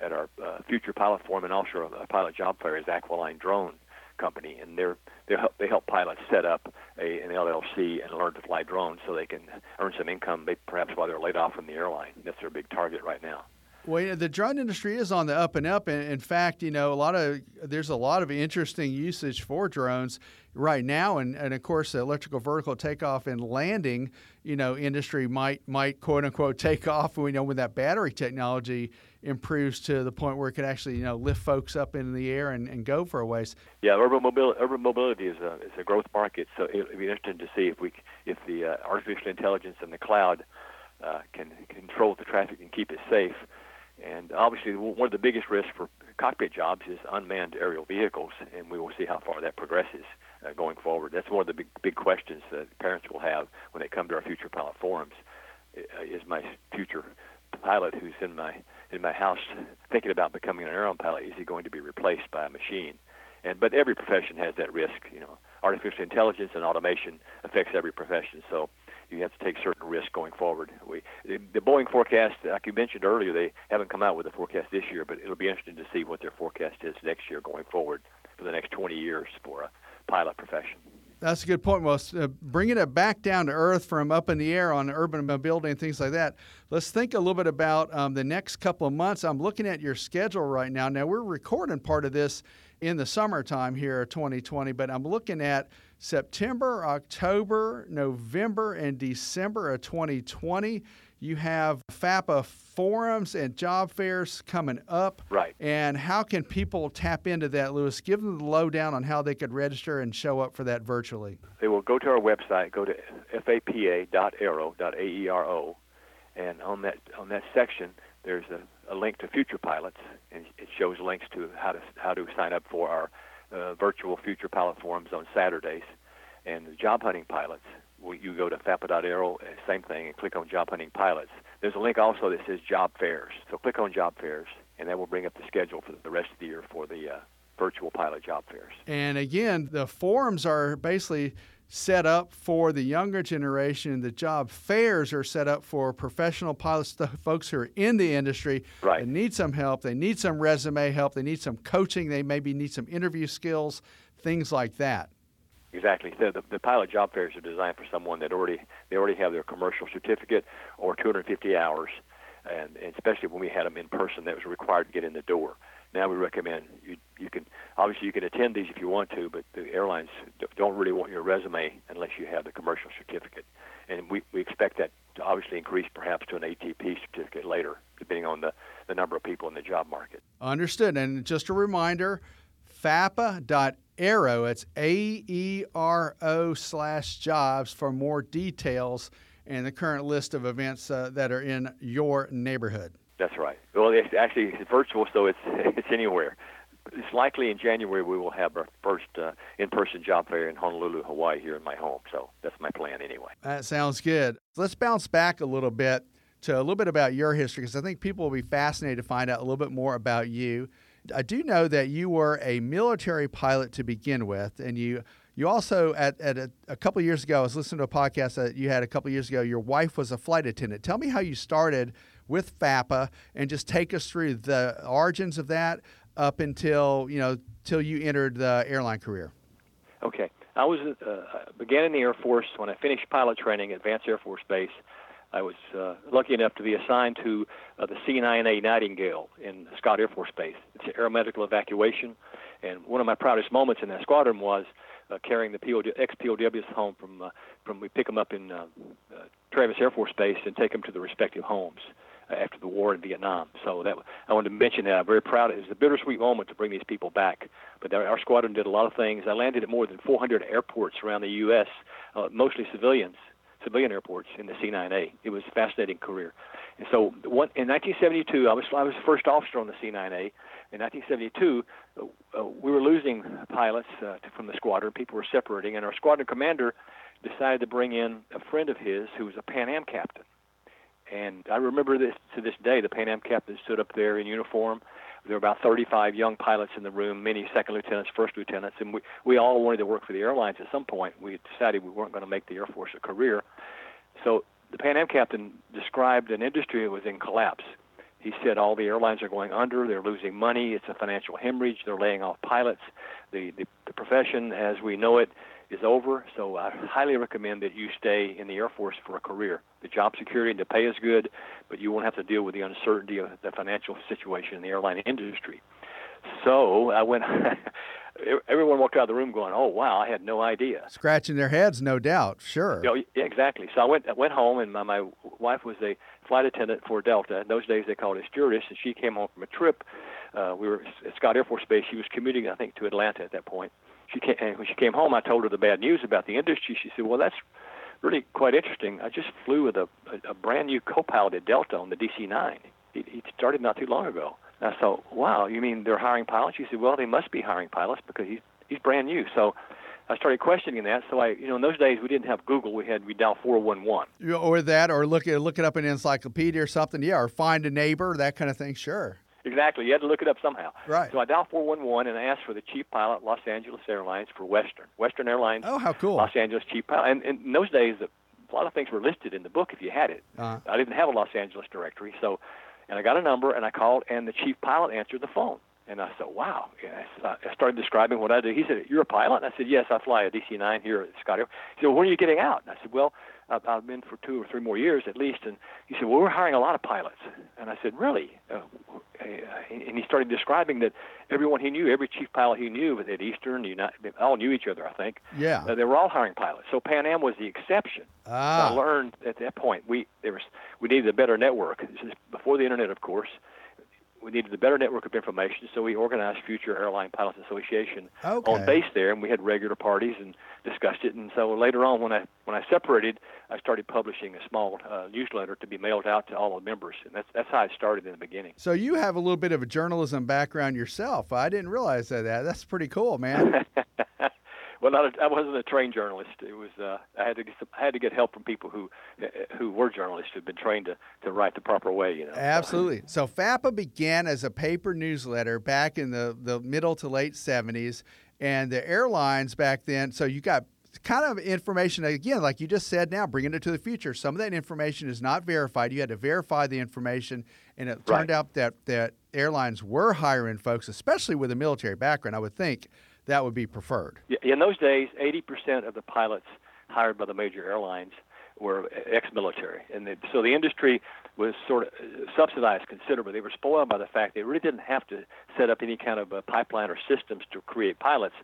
at our uh, future pilot forum and also a pilot job fair is AquiLine Drone company, and they're they help they help pilots set up a, an LLC and learn to fly drones so they can earn some income, perhaps while they're laid off from the airline. That's their big target right now. Well, the drone industry is on the up and up. And in fact, you know, a lot of there's a lot of interesting usage for drones right now, and, and of course, the electrical vertical takeoff and landing, you know, industry might might quote unquote take off. We know when that battery technology improves to the point where it could actually, you know, lift folks up in the air and, and go for a ways. Yeah, urban mobility, urban mobility is a is a growth market, so it'll be interesting to see if we if the uh, artificial intelligence and the cloud uh, can control the traffic and keep it safe. And obviously, one of the biggest risks for cockpit jobs is unmanned aerial vehicles, and we will see how far that progresses uh, going forward. That's one of the big big questions that parents will have when they come to our future pilot forums. Is my future pilot who's in my in my house thinking about becoming an airline pilot is he going to be replaced by a machine? And but every profession has that risk. You know, artificial intelligence and automation affects every profession. So you have to take certain risks going forward. We, the, Boeing forecast, like you mentioned earlier, they haven't come out with a forecast this year, but it'll be interesting to see what their forecast is next year going forward for the next 20 years for a pilot profession. That's a good point. Well, uh, bringing it back down to earth from up in the air on urban mobility and things like that, let's think a little bit about um, the next couple of months. I'm looking at your schedule right now. Now, we're recording part of this in the summertime here 2020, but I'm looking at September, October, November, and December of 2020. You have FAPA forums and job fairs coming up. Right. And how can people tap into that, Lewis? Give them the lowdown on how they could register and show up for that virtually. They will go to our website, go to fapa.aero.aero, and on that on that section, there's a, a link to Future Pilots, and it shows links to how to how to sign up for our uh, virtual Future Pilot forums on Saturdays, and the job hunting pilots you go to FAPA.aero, uh, same thing, and click on Job Hunting Pilots. There's a link also that says Job Fairs. So click on Job Fairs, and that will bring up the schedule for the rest of the year for the uh, virtual pilot job fairs. And again, the forums are basically set up for the younger generation. The job fairs are set up for professional pilots, the folks who are in the industry right. and need some help. They need some resume help. They need some coaching. They maybe need some interview skills, things like that. Exactly. So the, the pilot job fairs are designed for someone that already they already have their commercial certificate or 250 hours, and, and especially when we had them in person, that was required to get in the door. Now we recommend you you can obviously you can attend these if you want to, but the airlines don't really want your resume unless you have the commercial certificate, and we we expect that to obviously increase perhaps to an ATP certificate later, depending on the the number of people in the job market. Understood. And just a reminder, FAPA.aero Aero. It's A E R O slash jobs for more details and the current list of events uh, that are in your neighborhood. That's right. Well, it's actually it's virtual, so it's it's anywhere. It's likely in January we will have our first uh, in-person job fair in Honolulu, Hawaii, here in my home. So that's my plan anyway. That sounds good. Let's bounce back a little bit to a little bit about your history because I think people will be fascinated to find out a little bit more about you. I do know that you were a military pilot to begin with, and you you also at, at a, a couple years ago, I was listening to a podcast that you had a couple years ago. Your wife was a flight attendant. Tell me how you started with FAPA and just take us through the origins of that up until you know till you entered the airline career. Okay, I was uh, began in the Air Force when I finished pilot training at Vance Air Force Base. I was uh, lucky enough to be assigned to uh, the C9A Nightingale in Scott Air Force Base. It's an aeromedical evacuation, and one of my proudest moments in that squadron was uh, carrying the POW, ex-POWs home from uh, from we pick them up in uh, uh, Travis Air Force Base and take them to the respective homes after the war in Vietnam. So that I wanted to mention that I'm very proud. It was a bittersweet moment to bring these people back. But our, squadron did a lot of things. I landed at more than 400 airports around the U.S., uh, mostly civilians, civilian airports in the C9A. It was a fascinating career. And so in 1972, I was I was the first officer on the C9A. In 1972, uh, uh, we were losing pilots uh, from the squadron. People were separating, and our squadron commander decided to bring in a friend of his who was a Pan Am captain. And I remember this to this day. The Pan Am captain stood up there in uniform. There were about 35 young pilots in the room, many second lieutenants, first lieutenants, and we, we all wanted to work for the airlines at some point. We decided we weren't going to make the Air Force a career. So the Pan Am captain described an industry that was in collapse. He said all the airlines are going under, they're losing money, it's a financial hemorrhage, they're laying off pilots. The, the, the profession as we know it is over, so I highly recommend that you stay in the Air Force for a career. The job security and the pay is good, but you won't have to deal with the uncertainty of the financial situation in the airline industry. So I went. everyone walked out of the room going, "Oh wow, I had no idea." Scratching their heads, no doubt. Sure. You know, yeah, exactly. So I went I went home, and my, my wife was a flight attendant for Delta. In those days, they called it stewardess, and she came home from a trip. Uh, we were at Scott Air Force Base. She was commuting, I think, to Atlanta at that point she came, when she came home, I told her the bad news about the industry. She said, "Well, that's really quite interesting. I just flew with a, a, a brand new co-piloted Delta on the DC-9. He, he started not too long ago." And I thought, "Wow, you mean they're hiring pilots?" She said, "Well, they must be hiring pilots because he's he's brand new." So I started questioning that. So I, you know, in those days we didn't have Google. We had we dial four one one. Or that, or look at look it up in an encyclopedia or something. Yeah, or find a neighbor, that kind of thing. Sure. Exactly. You had to look it up somehow. Right. So I dialed 411 and I asked for the chief pilot, Los Angeles Airlines, for Western. Western Airlines. Oh, how cool. Los Angeles chief pilot. And, and in those days, a lot of things were listed in the book if you had it. Uh-huh. I didn't have a Los Angeles directory. So, and I got a number and I called and the chief pilot answered the phone. And I said, wow. And I started describing what I do. He said, you're a pilot? And I said, yes, I fly a DC-9 here at Scott Air. He said, well, when are you getting out? And I said, well, I've, I've been for two or three more years at least. And he said, well, we're hiring a lot of pilots. And I said, really? Uh, and he started describing that everyone he knew, every chief pilot he knew at Eastern, United, they all knew each other, I think. Yeah. Uh, they were all hiring pilots. So Pan Am was the exception. Ah. So I learned at that point we there was we needed a better network. This is before the internet, of course we needed a better network of information, so we organized Future Airline Pilots Association okay. on base there, and we had regular parties and discussed it. And so later on, when I when I separated, I started publishing a small uh, newsletter to be mailed out to all the members, and that's that's how it started in the beginning. So you have a little bit of a journalism background yourself. I didn't realize that. That's pretty cool, man. well, not a, I wasn't a trained journalist. It was uh, I had to get some, I had to get help from people who uh, who were journalists who'd been trained to, to write the proper way. You know. Absolutely. So FAPA began as a paper newsletter back in the the middle to late '70s, and the airlines back then. So you got kind of information again, like you just said. Now bringing it to the future. Some of that information is not verified. You had to verify the information, and it turned Right. out that that airlines were hiring folks, especially with a military background. I would think that would be preferred. In those days, 80% of the pilots hired by the major airlines were ex-military, and so the industry was sort of uh, subsidized considerably. They were spoiled by the fact they really didn't have to set up any kind of a pipeline or systems to create pilots.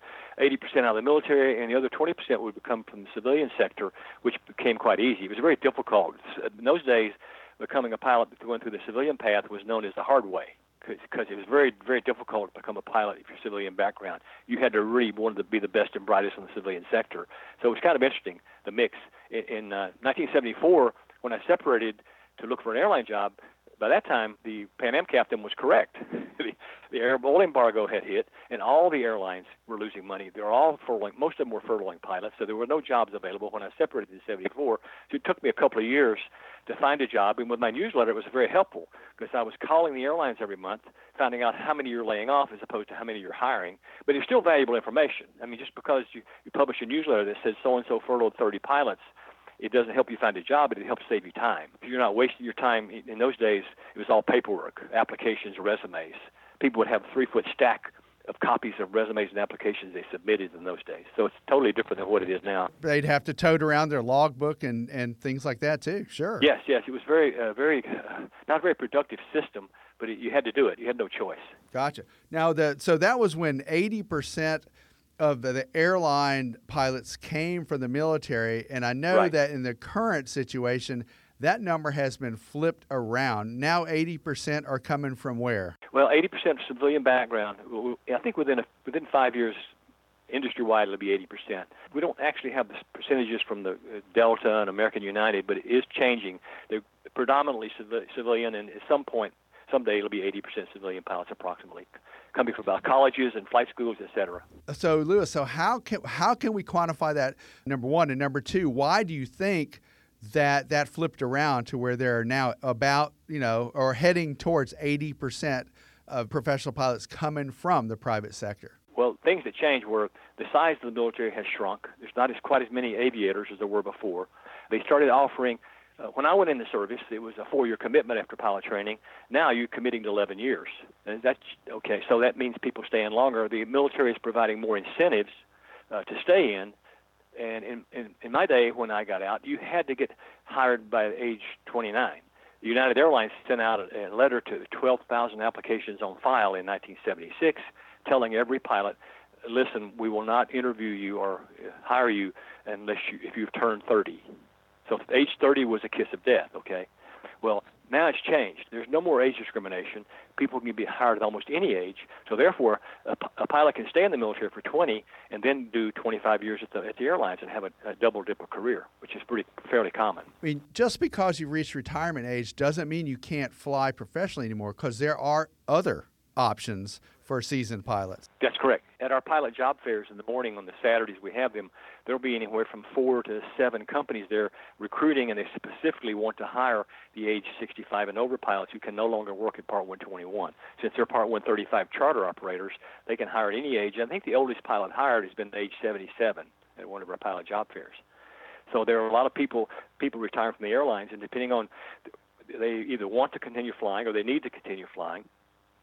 80% out of the military, and the other 20% would come from the civilian sector, which became quite easy. It was very difficult in those days. Becoming a pilot going through the civilian path was known as the hard way because it was very, very difficult to become a pilot if you're civilian background. You had to really want to be the best and brightest in the civilian sector. So it was kind of interesting, the mix. In, in uh, 1974, when I separated to look for an airline job, by that time the Pan Am captain was correct. the air oil embargo had hit, and all the airlines were losing money. They were all furloughing. Most of them were furloughing pilots, so there were no jobs available when I separated in '74. So it took me a couple of years to find a job, and with my newsletter, it was very helpful because I was calling the airlines every month, finding out how many you're laying off as opposed to how many you're hiring. But it's still valuable information. I mean, just because you, you publish a newsletter that says so and so furloughed 30 pilots it doesn't help you find a job, but it helps save you time. You're not wasting your time, in those days, it was all paperwork, applications, resumes. People would have a three foot stack of copies of resumes and applications they submitted in those days. So it's totally different than what it is now. They'd have to tote around their logbook and, and things like that too. Sure. Yes, yes. It was very, uh, very, uh, not a very productive system, but it, you had to do it. You had no choice. Gotcha. Now, the so that was when eighty percent of the, the, airline pilots came from the military, and I know right. that in the current situation, that number has been flipped around. Now, 80% are coming from where? Well, 80% civilian background. I think within a, within five years, industry-wide, it'll be 80%. We don't actually have the percentages from the uh, Delta and American United, but it is changing. They're predominantly civilian, and at some point, someday, it'll be 80% civilian pilots approximately coming from uh, colleges and flight schools, et cetera. So, Lewis, so how can how can we quantify that? Number one, and number two, why do you think that that flipped around to where there are now about you know or heading towards 80 percent of professional pilots coming from the private sector? Well, things that changed were the size of the military has shrunk. There's not as quite as many aviators as there were before. They started offering uh, when I went in the service, it was a four-year commitment after pilot training. Now you're committing to 11 years. And that's okay. So that means people stay in longer. The military is providing more incentives uh, to stay in. And in, in, in my day, when I got out, you had to get hired by age 29. United Airlines sent out a, a letter to 12,000 applications on file in 1976, telling every pilot, "Listen, we will not interview you or hire you unless you if you've turned 30." So age 30 was a kiss of death, okay? Well, now it's changed. There's no more age discrimination. People can be hired at almost any age. So therefore, a, a pilot can stay in the military for 20 and then do 25 years at the, at the airlines and have a, a double dip of career, which is pretty fairly common. I mean, just because you've reached retirement age doesn't mean you can't fly professionally anymore because there are other options for seasoned pilots. That's correct. At our pilot job fairs in the morning on the Saturdays we have them, there'll be anywhere from four to seven companies there recruiting, and they specifically want to hire the age 65 and over pilots who can no longer work at Part 121. Since they're Part 135 charter operators, they can hire at any age. I think the oldest pilot hired has been age 77 at one of our pilot job fairs. So there are a lot of people people retiring from the airlines, and depending on they either want to continue flying or they need to continue flying,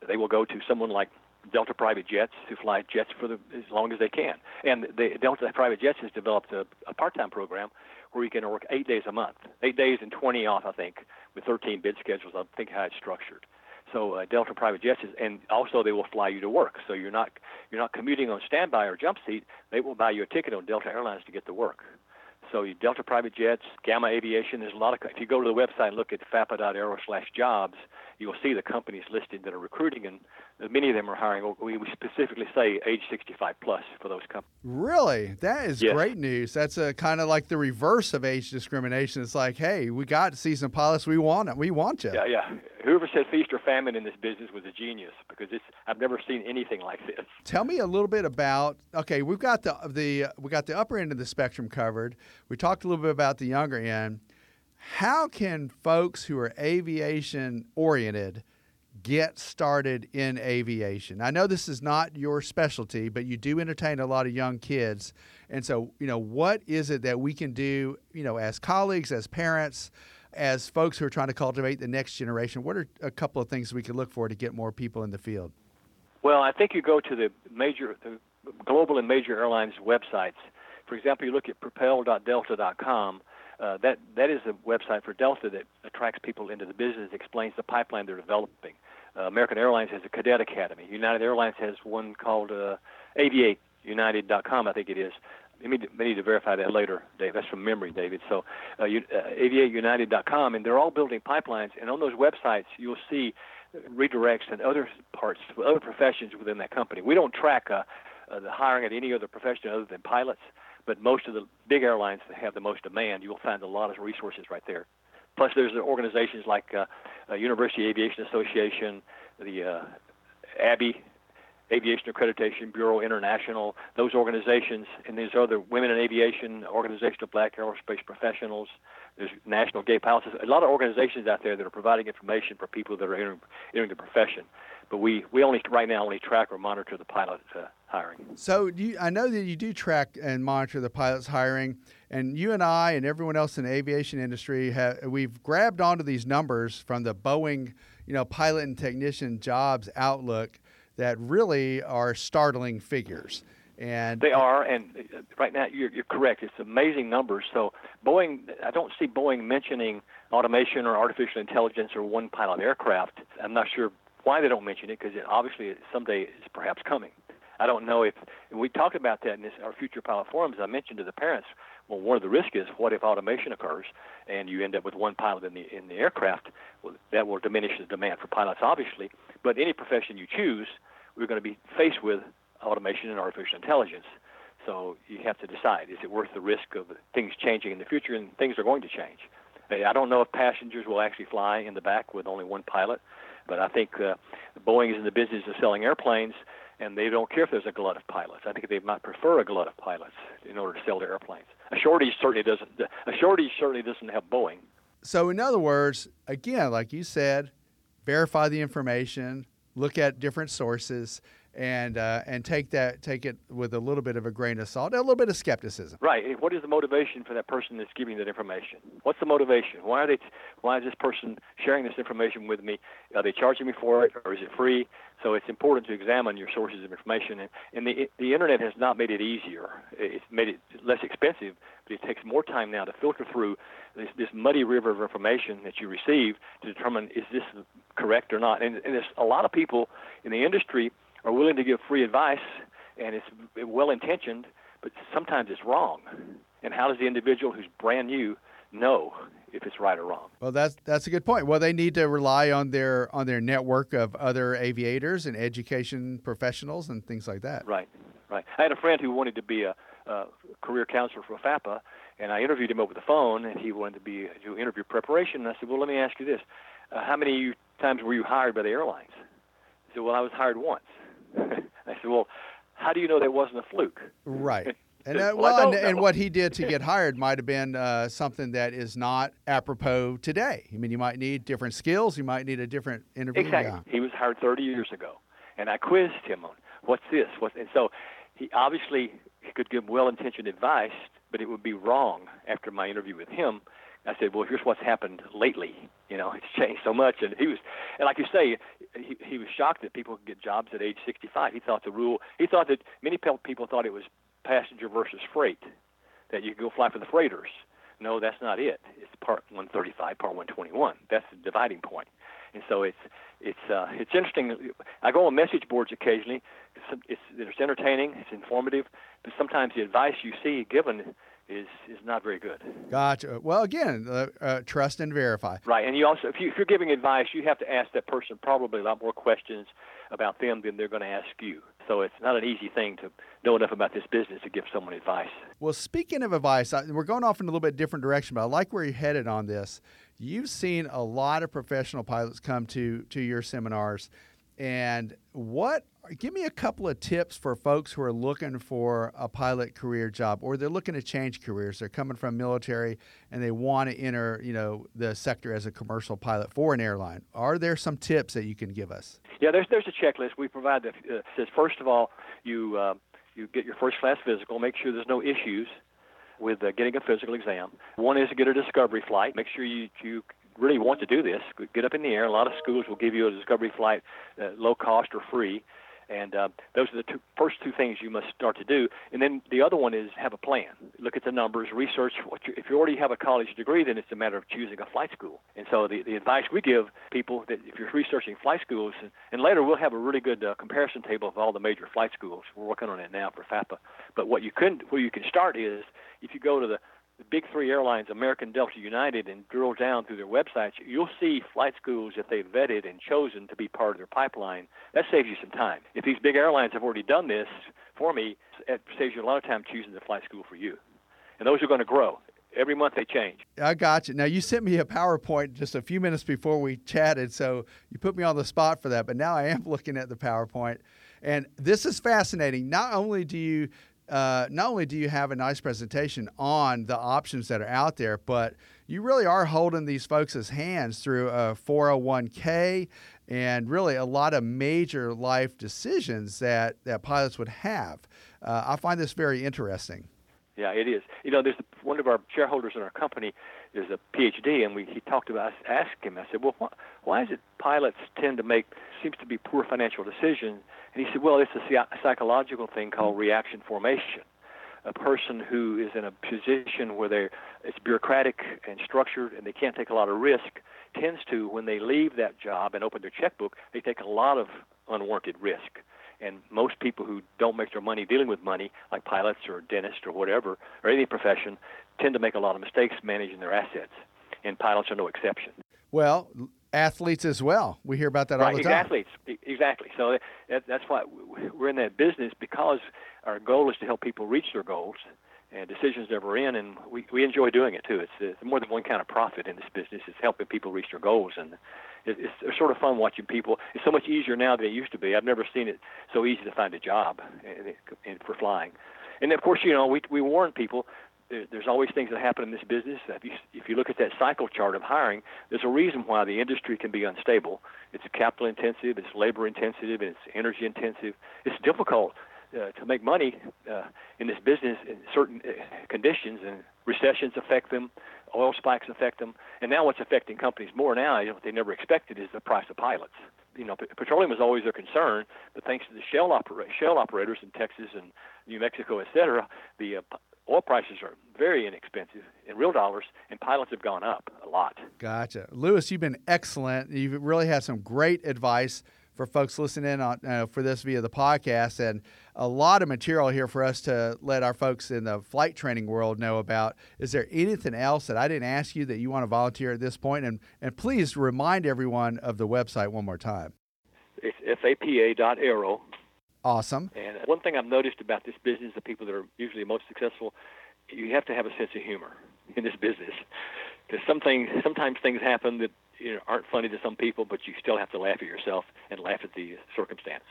they will go to someone like Delta Private Jets who fly jets for the, as long as they can. And the Delta Private Jets has developed a, a part-time program where you can work eight days a month, eight days and 20 off, I think, with 13 bid schedules. I think how it's structured. So uh, Delta Private Jets is, and also they will fly you to work. So you're not you're not commuting on standby or jump seat. They will buy you a ticket on Delta Airlines to get to work. So Delta Private Jets, Gamma Aviation. There's a lot of. If you go to the website and look at fapa.aero slash jobs, you will see the companies listed that are recruiting, and many of them are hiring. We, specifically say age 65 plus for those companies. Really, that is yes. great news. That's a kind of like the reverse of age discrimination. It's like, hey, we got season pilots. We want it. We want you. Yeah, yeah. Whoever said feast or famine in this business was a genius because it's. I've never seen anything like this. Tell me a little bit about. Okay, we've got the the we got the upper end of the spectrum covered. We talked a little bit about the younger end how can folks who are aviation oriented get started in aviation? I know this is not your specialty, but you do entertain a lot of young kids. And so, you know, what is it that we can do, you know, as colleagues, as parents, as folks who are trying to cultivate the next generation? What are a couple of things we could look for to get more people in the field? Well, I think you go to the major, the global and major airlines websites. For example, you look at propel.delta.com uh, that that is a website for Delta that attracts people into the business, explains the pipeline they're developing. Uh, American Airlines has a cadet academy. United Airlines has one called uh, AviateUnited.com, I think it is. We need, to, need to verify that later, Dave. That's from memory, David. So, uh, you, uh, AviateUnited.com, and they're all building pipelines. And on those websites, you'll see redirects and other parts, other professions within that company. We don't track uh, uh, the hiring at any other profession other than pilots. But most of the big airlines that have the most demand, you will find a lot of resources right there. Plus, there's organizations like uh, uh, University Aviation Association, the uh, ABI, Aviation Accreditation Bureau International, those organizations, and there's other Women in Aviation, Organization of Black Aerospace Professionals, there's National Gay Pilots, a lot of organizations out there that are providing information for people that are entering, entering the profession. But we, we only right now only track or monitor the pilot uh, hiring. So you, I know that you do track and monitor the pilots hiring, and you and I and everyone else in the aviation industry have we've grabbed onto these numbers from the Boeing, you know, pilot and technician jobs outlook that really are startling figures. And they are, and uh, right now you're, you're correct. It's amazing numbers. So Boeing, I don't see Boeing mentioning automation or artificial intelligence or one pilot aircraft. I'm not sure why they don't mention it because it obviously someday is perhaps coming. I don't know if we talked about that in this, our future pilot forums. I mentioned to the parents, well, one of the risks is what if automation occurs and you end up with one pilot in the in the aircraft? Well, that will diminish the demand for pilots, obviously. But any profession you choose, we're going to be faced with automation and artificial intelligence. So you have to decide: is it worth the risk of things changing in the future? And things are going to change. I don't know if passengers will actually fly in the back with only one pilot, but I think uh, Boeing is in the business of selling airplanes and they don't care if there's a glut of pilots. I think they might prefer a glut of pilots in order to sell their airplanes. A shortage certainly doesn't. A shortage certainly doesn't have Boeing. So, in other words, again, like you said, verify the information, look at different sources, and uh, and take that take it with a little bit of a grain of salt, a little bit of skepticism. Right. What is the motivation for that person that's giving that information? What's the motivation? Why are they? Why is this person sharing this information with me? Are they charging me for it, or is it free? So it's important to examine your sources of information, and, and the the internet has not made it easier. It's made it less expensive, but it takes more time now to filter through this, this muddy river of information that you receive to determine is this correct or not. And, and there's a lot of people in the industry are willing to give free advice, and it's well intentioned, but sometimes it's wrong. And how does the individual who's brand new know if it's right or wrong? Well, that's that's a good point. Well, they need to rely on their on their network of other aviators and education professionals and things like that. Right, right. I had a friend who wanted to be a, a career counselor for FAPA, and I interviewed him over the phone, and he wanted to be do interview preparation. And I said, "Well, let me ask you this: uh, How many times were you hired by the airlines?" He said, "Well, I was hired once." I said, well, how do you know that wasn't a fluke? Right. And, uh, well, well and, and, what he did to get hired might have been uh, something that is not apropos today. I mean, you might need different skills. You might need a different interview. Exactly. Yeah. He was hired 30 years ago, and I quizzed him on what's this, what's, and so he obviously could give well-intentioned advice, but it would be wrong after my interview with him I said, well, here's what's happened lately. You know, it's changed so much. And he was, and like you say, he, he was shocked that people could get jobs at age 65. He thought the rule, he thought that many people thought it was passenger versus freight, that you could go fly for the freighters. No, that's not it. It's part 135, part 121. That's the dividing point. And so it's it's uh, it's interesting. I go on message boards occasionally. It's, it's it's entertaining. It's informative. But sometimes the advice you see given is is not very good. Gotcha. Well, again, uh, uh, trust and verify. Right, and you also, if, you, if you're giving advice, you have to ask that person probably a lot more questions about them than they're going to ask you. So it's not an easy thing to know enough about this business to give someone advice. Well, speaking of advice, I, we're going off in a little bit different direction, but I like where you're headed on this. You've seen a lot of professional pilots come to to your seminars, and what give me a couple of tips for folks who are looking for a pilot career job or they're looking to change careers. They're coming from military and they want to enter you know the sector as a commercial pilot for an airline. Are there some tips that you can give us? Yeah there's there's a checklist. We provide that uh, says first of all you uh, you get your first class physical make sure there's no issues with uh, getting a physical exam. One is to get a discovery flight. Make sure you you really want to do this get up in the air a lot of schools will give you a discovery flight uh, low cost or free and uh, those are the two, first two things you must start to do. And then the other one is have a plan. Look at the numbers, research. What you, if you already have a college degree, then it's a matter of choosing a flight school. And so the, the advice we give people that if you're researching flight schools, and, and later we'll have a really good uh, comparison table of all the major flight schools. We're working on it now for FAPA. But what you can, where you can start is if you go to the the big three airlines, American, Delta, United, and drill down through their websites, you'll see flight schools that they've vetted and chosen to be part of their pipeline. That saves you some time. If these big airlines have already done this for me, it saves you a lot of time choosing the flight school for you. And those are going to grow. Every month they change. I got you. Now you sent me a PowerPoint just a few minutes before we chatted, so you put me on the spot for that. But now I am looking at the PowerPoint And this is fascinating. Not only do you uh, not only do you have a nice presentation on the options that are out there, but you really are holding these folks' hands through a 401k and really a lot of major life decisions that, that pilots would have. Uh, I find this very interesting. Yeah, it is. You know, there's one of our shareholders in our company is a PhD, and we he talked about. I asked him. I said, "Well, wh- why is it pilots tend to make seems to be poor financial decisions?" And he said, "Well, it's a psychological thing called reaction formation. A person who is in a position where they it's bureaucratic and structured, and they can't take a lot of risk, tends to when they leave that job and open their checkbook, they take a lot of unwarranted risk." And most people who don't make their money dealing with money, like pilots or dentists or whatever, or any profession, tend to make a lot of mistakes managing their assets. And pilots are no exception. Well, athletes as well. We hear about that right, all the time. Athletes, exactly. So that, that's why we're in that business because our goal is to help people reach their goals and decisions that we're in, and we, we enjoy doing it too. It's, it's more than one kind of profit in this business. It's helping people reach their goals, and it, it's, it's sort of fun watching people. It's so much easier now than it used to be. I've never seen it so easy to find a job and, and for flying. And of course, you know, we we warn people. There, there's always things that happen in this business. If you if you look at that cycle chart of hiring, there's a reason why the industry can be unstable. It's capital intensive, it's labor intensive, and it's energy intensive. It's difficult uh, to make money uh, in this business in certain uh, conditions, and recessions affect them, oil spikes affect them, and now what's affecting companies more now, you know, what they never expected, is the price of pilots. You know, petroleum was always their concern, but thanks to the shale, opera- shale operators in Texas and New Mexico, et cetera, the uh, oil prices are very inexpensive in real dollars, and pilots have gone up a lot. Gotcha. Lewis, you've been excellent. You've really had some great advice for folks listening on uh, for this via the podcast, and a lot of material here for us to let our folks in the flight training world know about. Is there anything else that I didn't ask you that you want to volunteer at this point? And and please remind everyone of the website one more time. It's fapa.aero. Awesome. And one thing I've noticed about this business, the people that are usually most successful, you have to have a sense of humor in this business. Because some things, sometimes things happen that you know, aren't funny to some people, but you still have to laugh at yourself and laugh at the circumstance.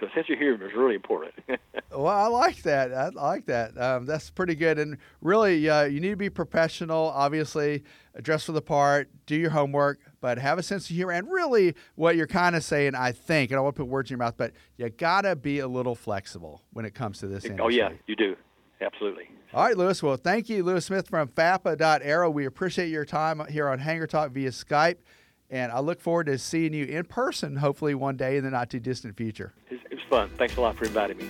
So a sense of humor is really important. well, I like that. I like that. Um, that's pretty good. And really, uh, you need to be professional. Obviously, dress for the part, do your homework, but have a sense of humor. And really, what you're kind of saying, I think, and I won't put words in your mouth, but you gotta be a little flexible when it comes to this. Industry. Oh yeah, you do. Absolutely. All right, Lewis. Well, thank you, Lewis Smith from FAPA.aero. We appreciate your time here on Hangar Talk via Skype. And I look forward to seeing you in person, hopefully one day in the not too distant future. It was fun. Thanks a lot for inviting me.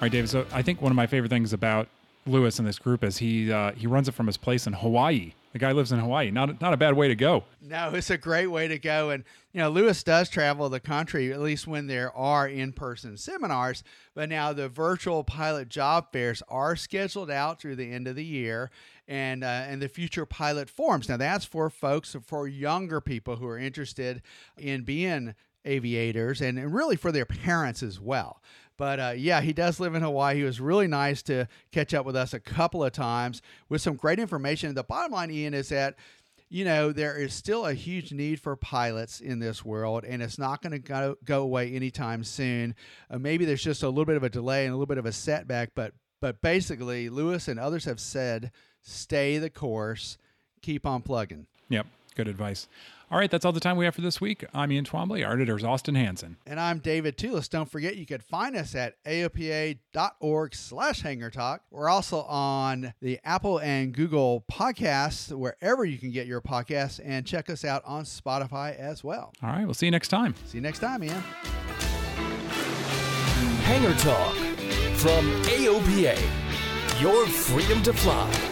Right, David. So I think one of my favorite things about Lewis and this group is he uh, he runs it from his place in Hawaii. The guy lives in Hawaii. Not not a bad way to go. No, it's a great way to go. And you know, Lewis does travel the country at least when there are in person seminars. But now the virtual pilot job fairs are scheduled out through the end of the year, and uh, and the future pilot forums. Now that's for folks for younger people who are interested in being aviators and, and really for their parents as well. But uh, yeah, he does live in Hawaii. He was really nice to catch up with us a couple of times with some great information. The bottom line, Ian, is that you know, there is still a huge need for pilots in this world, and it's not going to go, go away anytime soon. Uh, maybe there's just a little bit of a delay and a little bit of a setback, but but basically, Lewis and others have said, stay the course, keep on plugging. Yep, good advice. All right, that's all the time we have for this week. I'm Ian Twombly. Our editor is Austin Hanson. And I'm David Tulis. Don't forget, you could find us at aopa.org slash hangar talk. We're also on the Apple and Google podcasts, wherever you can get your podcasts, and check us out on Spotify as well. All right, we'll see you next time. See you next time, Ian. Hangar Talk from AOPA, your freedom to fly.